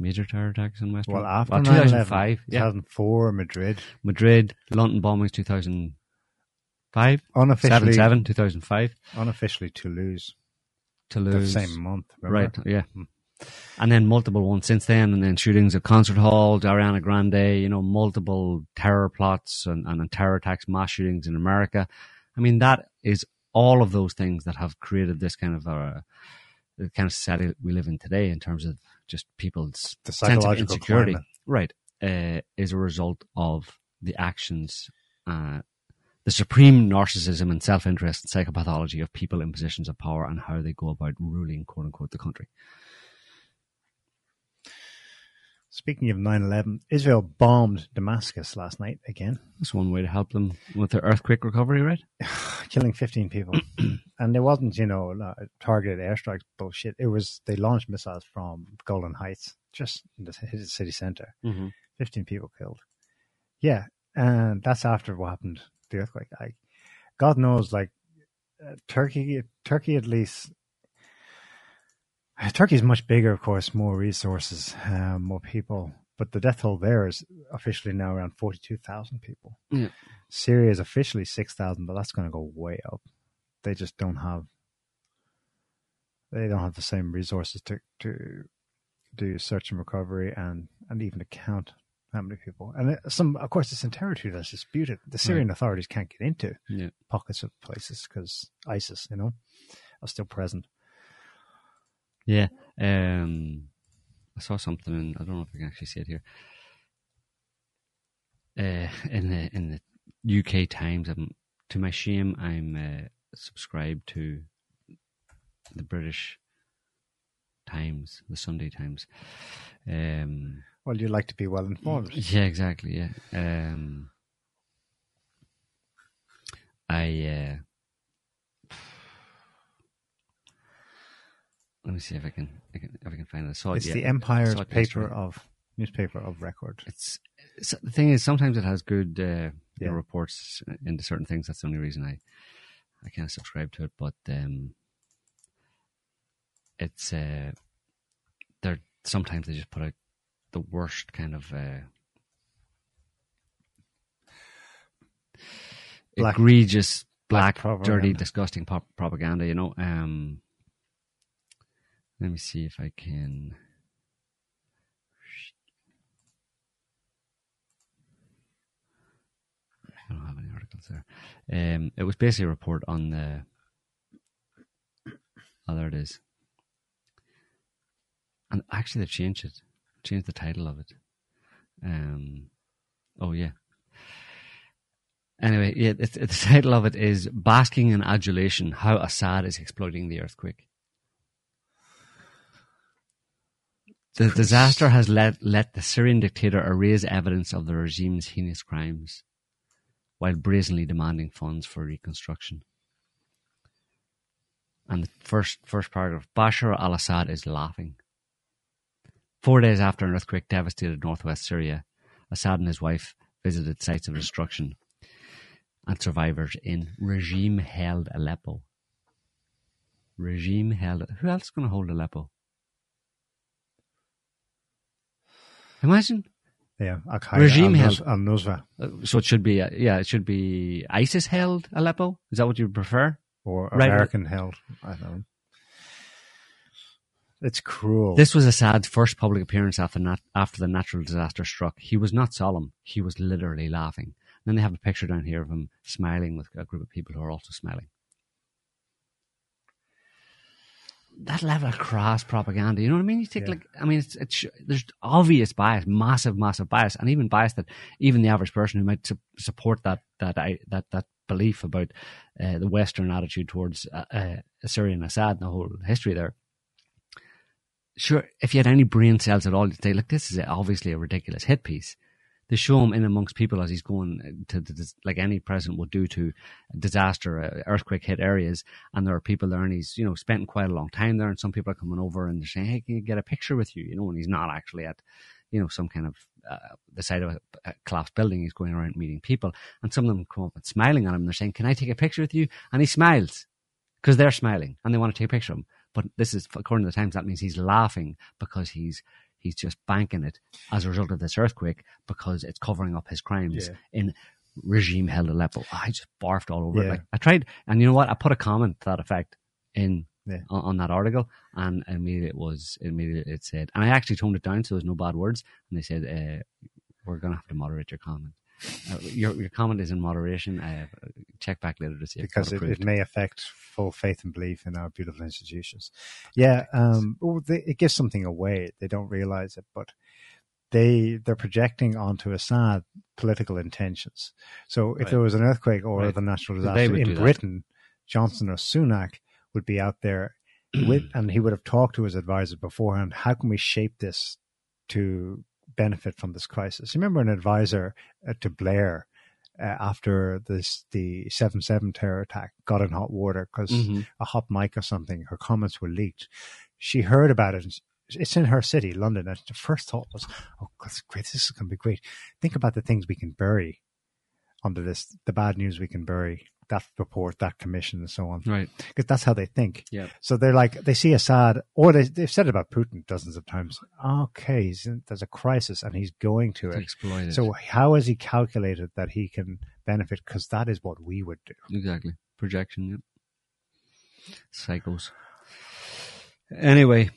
Major terror attacks in West Well, after Well, 2005, yeah. 2004, Madrid. Madrid, London bombings 2005, Unofficially, 7 7, 2005, unofficially Toulouse. The Toulouse. same month. remember? Right, yeah. And then multiple ones since then, and then shootings at concert halls, Ariana Grande, you know, multiple terror plots and, and terror attacks, mass shootings in America. I mean, that is all of those things that have created this kind of a, the kind of society we live in today in terms of just people's The sense of psychological insecurity. climate. Right. Uh, is a result of the actions, uh, the supreme narcissism and self interest and psychopathology of people in positions of power and how they go about ruling, quote unquote, the country. Speaking of 9-11, Israel bombed Damascus last night again, That's one way to help them with their earthquake recovery, right? killing 15 people. and it wasn't, you know, targeted airstrikes bullshit. It was, they launched missiles from Golan Heights, just in the city center. Mm-hmm. 15 people killed. Yeah, and that's after what happened, the earthquake. I, God knows, like uh, Turkey, Turkey at least. Turkey's much bigger, of course, more resources, um, more people. But the death toll there is officially now around 42,000 people. Yeah. Syria is officially 6,000, but that's going to go way up. They just don't have they don't have the same resources to, to do search and recovery and, and even to count how many people. And some, of course, it's in territory that's disputed. The Syrian authorities can't get into Yeah. pockets of places because ISIS, you know, are still present. Yeah. Um, I saw something, and I don't know if I can actually see it here. Uh, in the in the UK Times, I'm, to my shame, I'm uh, subscribed to the British Times, the Sunday Times. Um, Well, you like to be well informed. yeah, exactly. Yeah. Um, I uh, let me see if I can, I can if I can find it. I saw It's ye- the I Empire's it paper yesterday. of newspaper of record. It's, it's the thing is sometimes it has good uh, Yeah. reports into certain things. That's the only reason I I of subscribe to it. But um, it's uh, they're sometimes they just put out the worst kind of uh, Black- egregious, black black, dirty, disgusting pop- propaganda. You know. Um, let me see if I can. I don't have any articles there. Um, it was basically a report on the. Oh, there it is. And actually, they've changed it. Changed the title of it. Um, oh yeah. Anyway, yeah, the title of it is "Basking in Adulation: How Assad is Exploiting the Earthquake." The disaster has let let the Syrian dictator erase evidence of the regime's heinous crimes, while brazenly demanding funds for reconstruction. And the first first paragraph: Bashar al-Assad is laughing. Four days after an earthquake devastated northwest Syria, Assad and his wife visited sites of destruction and survivors in regime-held Aleppo. Regime-held. Who else is going to hold Aleppo? Imagine. Yeah, Al Qaeda, Regime Al held. Al Nusra, Uh, So it should be, uh, yeah, it should be ISIS held Aleppo. Is that what you prefer? or Right. American held. I don't know. It's cruel. This was Assad's first public appearance after nat- after the natural disaster struck. He was not solemn. He was literally laughing. then they have a picture down here of him smiling with a group of people who are also smiling. That level of crass propaganda, you know what I mean? You take Yeah. like, I mean, it's, it's there's obvious bias, massive, massive bias, and even bias that even the average person who might su- support that that I, that that belief about uh, the Western attitude towards uh, uh, Syria and Assad and the whole history there sure, if you had any brain cells at all, you'd say, look, this is obviously a ridiculous hit piece. They show him in amongst people as he's going to, dis like any president would do to disaster, uh, earthquake hit areas. And there are people there and he's, you know, spent quite a long time there. And some people are coming over and they're saying, hey, can you get a picture with you? You know, and he's not actually at, you know, some kind of, uh, the side of a, a collapsed building. He's going around meeting people. And some of them come up and smiling at him. And they're saying, can I take a picture with you? And he smiles because they're smiling and they want to take a picture of him. But this is, according to the Times, that means he's laughing because he's he's just banking it as a result of this earthquake because it's covering up his crimes Yeah. in regime held Aleppo. I just barfed all over it. Like I tried, and you know what? I put a comment to that effect in Yeah. on, on that article, and immediately it was immediately it said, and I actually toned it down so there's no bad words, and they said uh, we're going to have to moderate your comment. Uh, your your comment is in moderation. Uh, check back later to see because it, it may affect full faith and belief in our beautiful institutions. Yeah, um, it gives something away. They don't realize it, but they they're projecting onto Assad political intentions. So if Right. there was an earthquake or Right. the natural disaster in that. Britain, Johnson or Sunak would be out there with, and he would have talked to his advisors beforehand. How can we shape this to benefit from this crisis. You remember an advisor uh, to Blair uh, after this the seven seven terror attack got in hot water because Mhm. a hot mic or something. Her comments were leaked. She heard about it. And it's in her city, London. And the first thought was, "Oh, that's great! This is going to be great." Think about the things we can bury under this, the bad news we can bury, that report, that commission, and so on. Right. Because that's how they think. Yeah. So they're like, they see Assad, or they, they've said it about Putin dozens of times. Okay, he's in, there's a crisis and he's going to To it. exploit it. So how has he calculated that he can benefit? Because that is what we would do. Exactly. Projection, yep. Psychos. Anyway,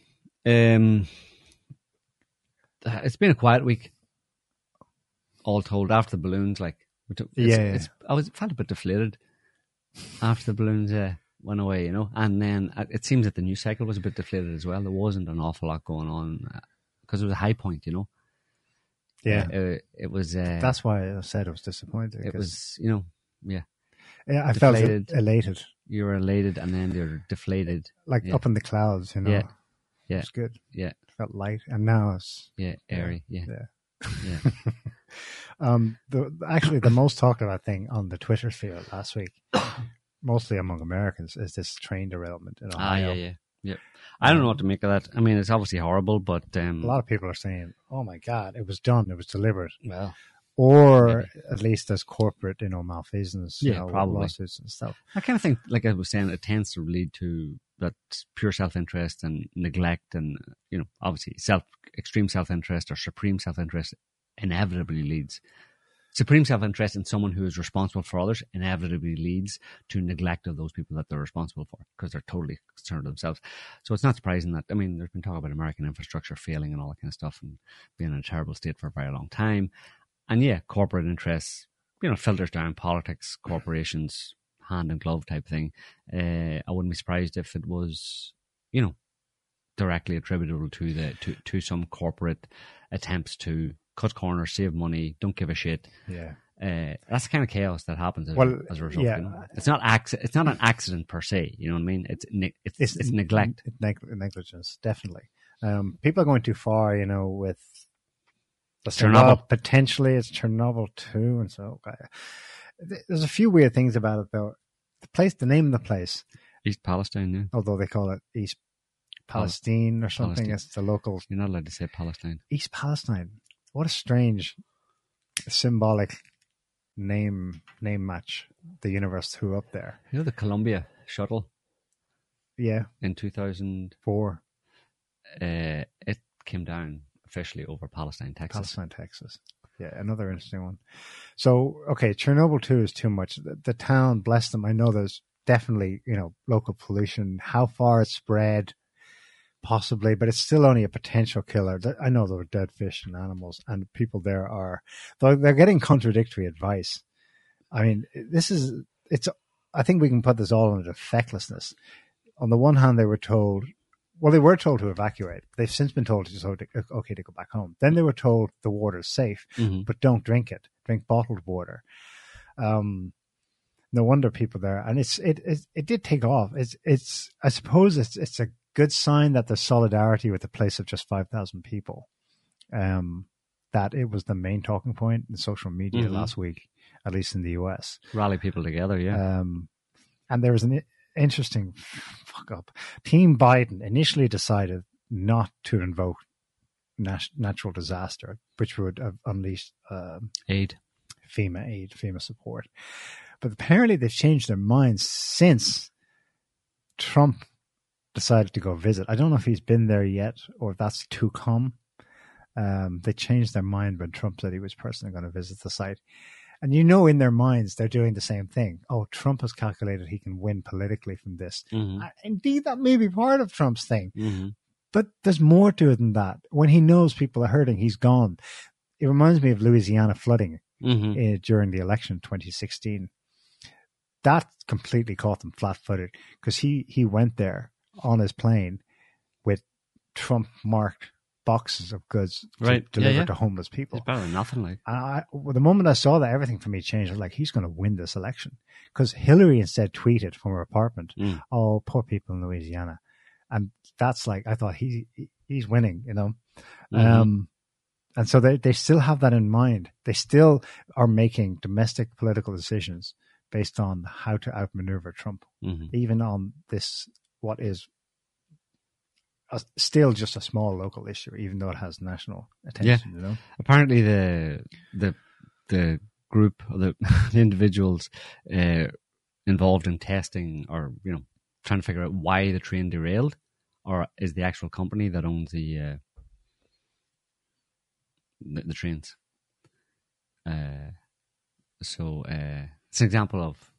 um, it's been a quiet week. All told, after the balloons, like, it's, Yeah, yeah. it's, I was felt a bit deflated after the balloons uh, went away, you know. And then uh, it seems that the news cycle was a bit deflated as well. There wasn't an awful lot going on because it was a high point, you know. Yeah. Uh, it was. Uh, That's why I said I was disappointed. It was, you know, yeah. Yeah, I felt elated, You were elated, and then you're deflated. like Yeah. up in the clouds. You know, Yeah. Yeah. it's good. Yeah, Felt light, and now it's yeah, airy. Yeah, yeah. yeah. Um, the actually the most talked about thing on the Twitter sphere last week, mostly among Americans, is this train derailment in ah, Ohio. yeah, yeah, yeah. I don't know what to make of that. I mean, it's obviously horrible, but um, A lot of people are saying, "Oh my God, it was done. It was deliberate," well, or at least there's corporate, you know, malfeasance, you Yeah, know, probably. lawsuits and stuff. I kind of think, like I was saying, it tends to lead to that pure self-interest and neglect, and you know, obviously, self extreme self-interest or supreme self-interest inevitably leads. Supreme self-interest in someone who is responsible for others inevitably leads to neglect of those people that they're responsible for because they're totally concerned themselves. So it's not surprising that I mean, there's been talk about American infrastructure failing and all that kind of stuff, and being in a terrible state for a very long time. And yeah, corporate interests, you know, filters down politics, corporations, hand and glove type thing. Uh, I wouldn't be surprised if it was, you know, directly attributable to the to, to some corporate attempts to cut corners, save money, don't give a shit. Yeah, Uh, that's the kind of chaos that happens as, Well, as a result. yeah. You know? It's not It's not an accident per se. You know what I mean? It's ne- it's, it's, neglect. Neg- negligence, definitely. Um, people are going too far, you know, with Chernobyl. potentially it's Chernobyl too, and so okay. There's a few weird things about it though. The place, the name of the place, East Palestine. Yeah, although they call it East Palestine or something, Palestine. it's the locals. you're not allowed to say Palestine. East Palestine. What a strange symbolic name name match the universe threw up there. You know the Columbia shuttle Yeah, in 2004. Uh, it came down officially over Palestine, Texas. Palestine, Texas. Yeah, another interesting one. So, okay, Chernobyl too is too much. The, the town, bless them. I know there's definitely you know local pollution. How far it's spread, possibly, but it's still only a potential killer. I know there are dead fish and animals, and people there are they're, they're getting contradictory advice. I mean, this is it's. I think we can put this all under fecklessness. On the one hand, they were told well, they were told to evacuate. They've since been told it's okay to go back home. Then they were told the water's safe, Mhm. but don't drink it. Drink bottled water. Um, no wonder people there, and it's it, it it did take off. It's it's I suppose it's it's a good sign that there's solidarity with a place of just five thousand people. Um, that it was the main talking point in social media Mhm. last week, at least in the US. Rally people together. Yeah. Um, and there was an interesting fuck up. Team Biden initially decided not to invoke nat- natural disaster, which would have unleashed um, Aid. FEMA aid, FEMA support. But apparently they've changed their minds since Trump decided to go visit. I don't know if he's been there yet or if that's to come. Um, they changed their mind when Trump said he was personally going to visit the site. And you know, in their minds, they're doing the same thing. Oh, Trump has calculated he can win politically from this. Mhm. Uh, Indeed, that may be part of Trump's thing. hmm But there's more to it than that. When he knows people are hurting, he's gone. It reminds me of Louisiana flooding hmm uh, during the election 2016. That completely caught them flat-footed because he he went there on his plane with Trump marked boxes of goods to Right. Yeah, yeah. to homeless people. It's better than nothing. Like. And I, well, the moment I saw that, everything for me changed. I was like, he's going to win this election. Because Hillary instead tweeted from her apartment, Mm. oh, poor people in Louisiana. And that's like, I thought he, he- he's winning, you know. Mhm. Um, and so they they still have that in mind. They still are making domestic political decisions based on how to outmaneuver Trump, Mhm. even on this what is a, still just a small local issue, even though it has national attention. You know, apparently the the the group the, the individuals uh, involved in testing or you know trying to figure out why the train derailed or is the actual company that owns the uh, the, the trains uh, so uh, it's an example of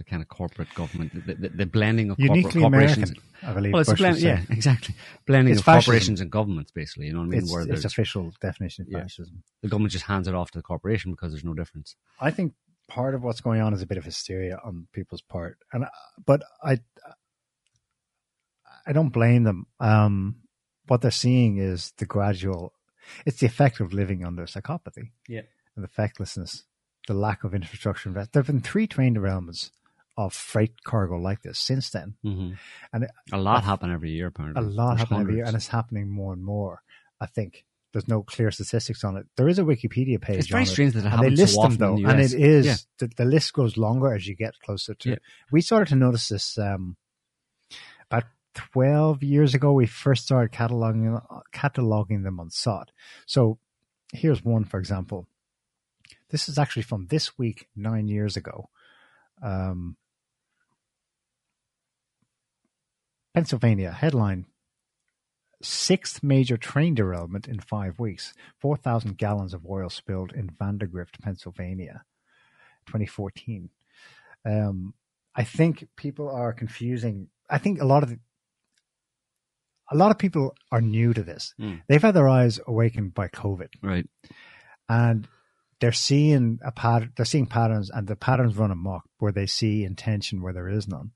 the kind of corporate government the, the, the blending of corporate uniquely corporations American, I believe. well, it's a Bush would blend, say. yeah, exactly. Blending It's of fascism. corporations and governments, basically. You know what I mean? It's, Where it's official definition of Yeah. fascism. the government just hands it off to the corporation because there's no difference. I think part of what's going on is a bit of hysteria on people's part, and uh, but I I don't blame them. Um, what they're seeing is the gradual. It's the effect of living under psychopathy. Yeah. and the fecklessness, the lack of infrastructure. Invest. There have been three train derailments of freight cargo like this since then, hmm and it- A lot happen every year, apparently. a lot There's happen every year, and it's happening more and more. I think there's no clear statistics on it. There is a Wikipedia page. It's very on strange that it and they list so them though, the and it is Yeah. the, the list goes longer as you get closer to. Yeah. it. We started to notice this um, about twelve years ago. We first started cataloging cataloging them on SOTT. So here's one, for example. This is actually from this week, nine years ago. Um, Pennsylvania headline sixth major train derailment in five weeks. 4,000 gallons of oil spilled in Vandergrift, Pennsylvania, 2014. Um, I think people are confusing. I think a lot of the, a lot of people are new to this. Mm. They've had their eyes awakened by COVID Right. and they're seeing a pattern. They're seeing patterns, and the patterns run amok where they see intention where there is none,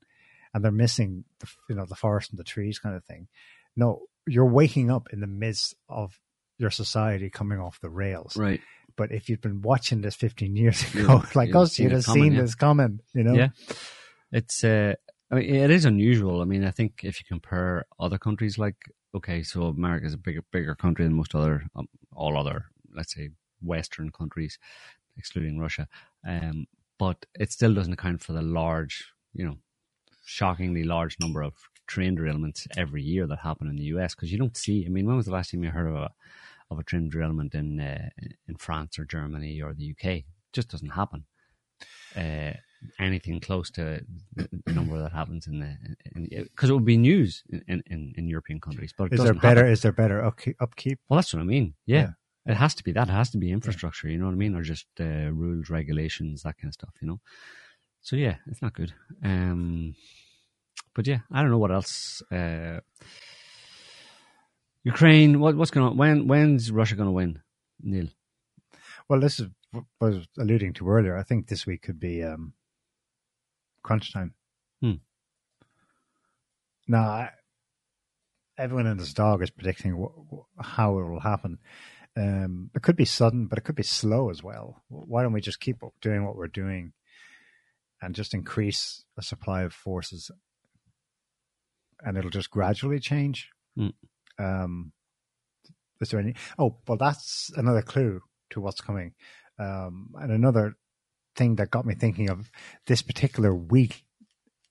and they're missing the you know the forest and the trees kind of thing. No, you're waking up in the midst of your society coming off the rails. Right. But if you'd been watching this 15 years ago, Yeah, like us, you'd have coming, seen yeah. this coming. You know, Yeah. It's, uh, I mean, it is unusual. I mean, I think if you compare other countries, like, okay, so America is a bigger, bigger country than most other, um, all other, let's say, Western countries, excluding Russia. Um, but it still doesn't account for the large, you know, shockingly large number of train derailments every year that happen in the US because you don't see. I mean, when was the last time you heard of a of a train derailment in uh, in France or Germany or the UK? It just doesn't happen. Uh, anything close to the number that happens in the because it would be news in, in, in European countries, but is there better? happen. Is there better upkeep? Well, that's what I mean. Yeah. Yeah. It has to be that. It has to be infrastructure, you know what I mean? Or just uh, rules, regulations, that kind of stuff, you know? So, yeah, it's not good. Um, but yeah, I don't know what else. Uh, Ukraine, what, what's going on? When, when's Russia going to win, Neil? Well, this is what I was alluding to earlier. I think this week could be um, crunch time. Hmm. Now, I, everyone and his dog is predicting wh- wh- how it will happen. Um, it could be sudden, but it could be slow as well. Why don't we just keep doing what we're doing and just increase the supply of forces, and it'll just gradually change? Hmm. Um, is there any? Oh, well, that's another clue to what's coming. Um, and another thing that got me thinking of this particular week,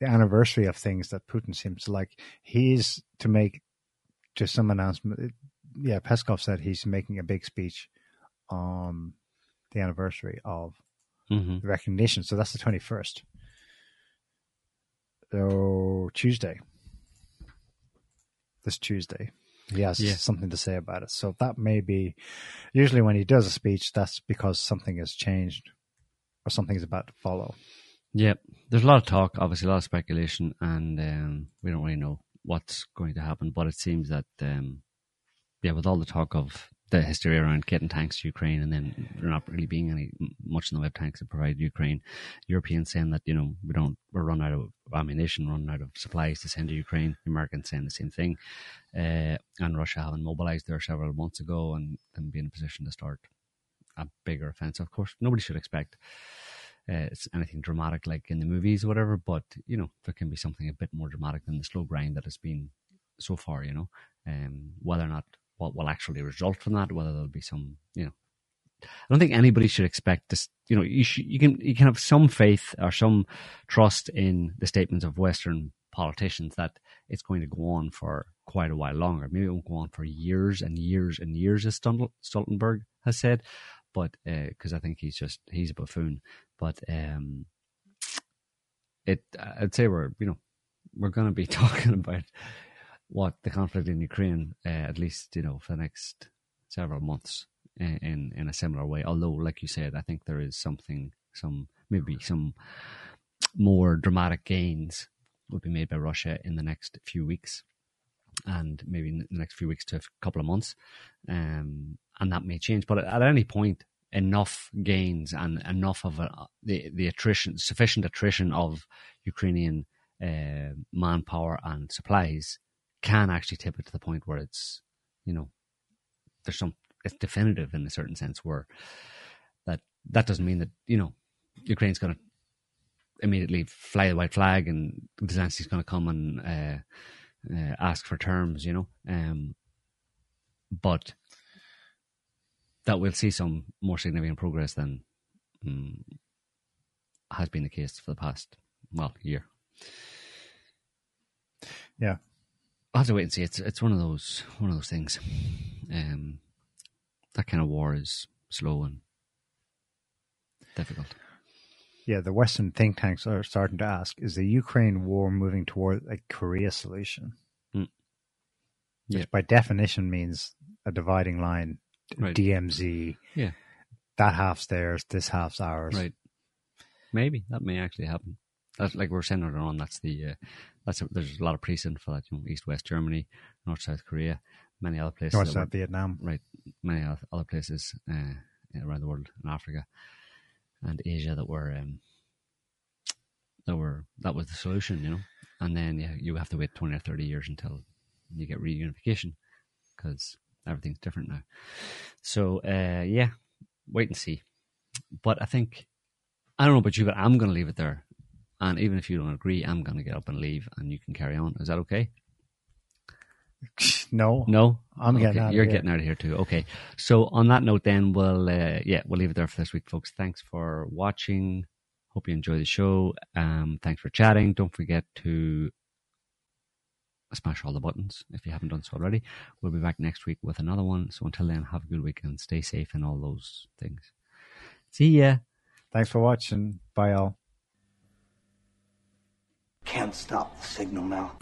the anniversary of things that Putin seems to like. He's to make just some announcement. Yeah, Peskov said he's making a big speech on the anniversary of Mm-hmm. recognition. So that's the twenty first. So Tuesday, this Tuesday, he has Yeah. something to say about it. So that may be usually when he does a speech, that's because something has changed or something is about to follow. Yeah, there's a lot of talk, obviously, a lot of speculation, and um, we don't really know what's going to happen. But it seems that, um, yeah, with all the talk of the hysteria around getting tanks to Ukraine, and then there not really being any much in the way of tanks to provide Ukraine, Europeans saying that you know we don't we're run out of ammunition, run out of supplies to send to Ukraine. The Americans saying the same thing, uh, and Russia having mobilized there several months ago and and be in a position to start a bigger offensive. Of course, nobody should expect uh, it's anything dramatic like in the movies or whatever, but you know there can be something a bit more dramatic than the slow grind that has been so far. You know, um, whether or not what will actually result from that, whether there'll be some, you know, I don't think anybody should expect this. You know, you should, you can you can have some faith or some trust in the statements of Western politicians that it's going to go on for quite a while longer. Maybe it won't go on for years and years and years, as Stoltenberg has said. But because uh, I think he's just he's a buffoon. But um, it I'd say we're you know we're going to be talking about what the conflict in Ukraine uh, at least you know for the next several months in in a similar way. Although, like you said, I think there is something some maybe some more dramatic gains will be made by Russia in the next few weeks, and maybe in the next few weeks to a couple of months, um, and that may change. But at any point, enough gains and enough of a, the the attrition, sufficient attrition of Ukrainian uh, manpower and supplies can actually tip it to the point where it's you know there's some it's definitive in a certain sense where that that doesn't mean that you know Ukraine's going to immediately fly the white flag and Zelensky's going to come and uh, uh, ask for terms, you know. Um, but that we'll see some more significant progress than um, has been the case for the past well year. Yeah, I'll have to wait and see. It's it's one of those one of those things. Um, that kind of war is slow and difficult. Yeah, the Western think tanks are starting to ask: Is the Ukraine war moving toward a Korea solution? Mm. Yeah. Which, by definition, means a dividing line right. DMZ. Yeah. That half's theirs, this half's ours. Right. Maybe that may actually happen. That's like we're centered on. That's the uh, that's a, there's a lot of precedent for that. You know, East West Germany, North South Korea, many other places. North South Vietnam. Right. Many other places uh, around the world in Africa and Asia that were um, that were that was the solution. You know, and then yeah, you have to wait twenty or thirty years until you get reunification because everything's different now. So uh, yeah, wait and see. But I think I don't know about you, but I'm going to leave it there. And even if you don't agree, I'm going to get up and leave, and you can carry on. Is that okay? No, no, I'm okay. getting out. You're here. getting out of here too. Okay. So on that note, then we'll uh, yeah we'll leave it there for this week, folks. Thanks for watching. Hope you enjoy the show. Um, thanks for chatting. Don't forget to smash all the buttons if you haven't done so already. We'll be back next week with another one. So until then, have a good weekend. Stay safe and all those things. See ya. Thanks for watching. Bye all. Can't stop the signal now.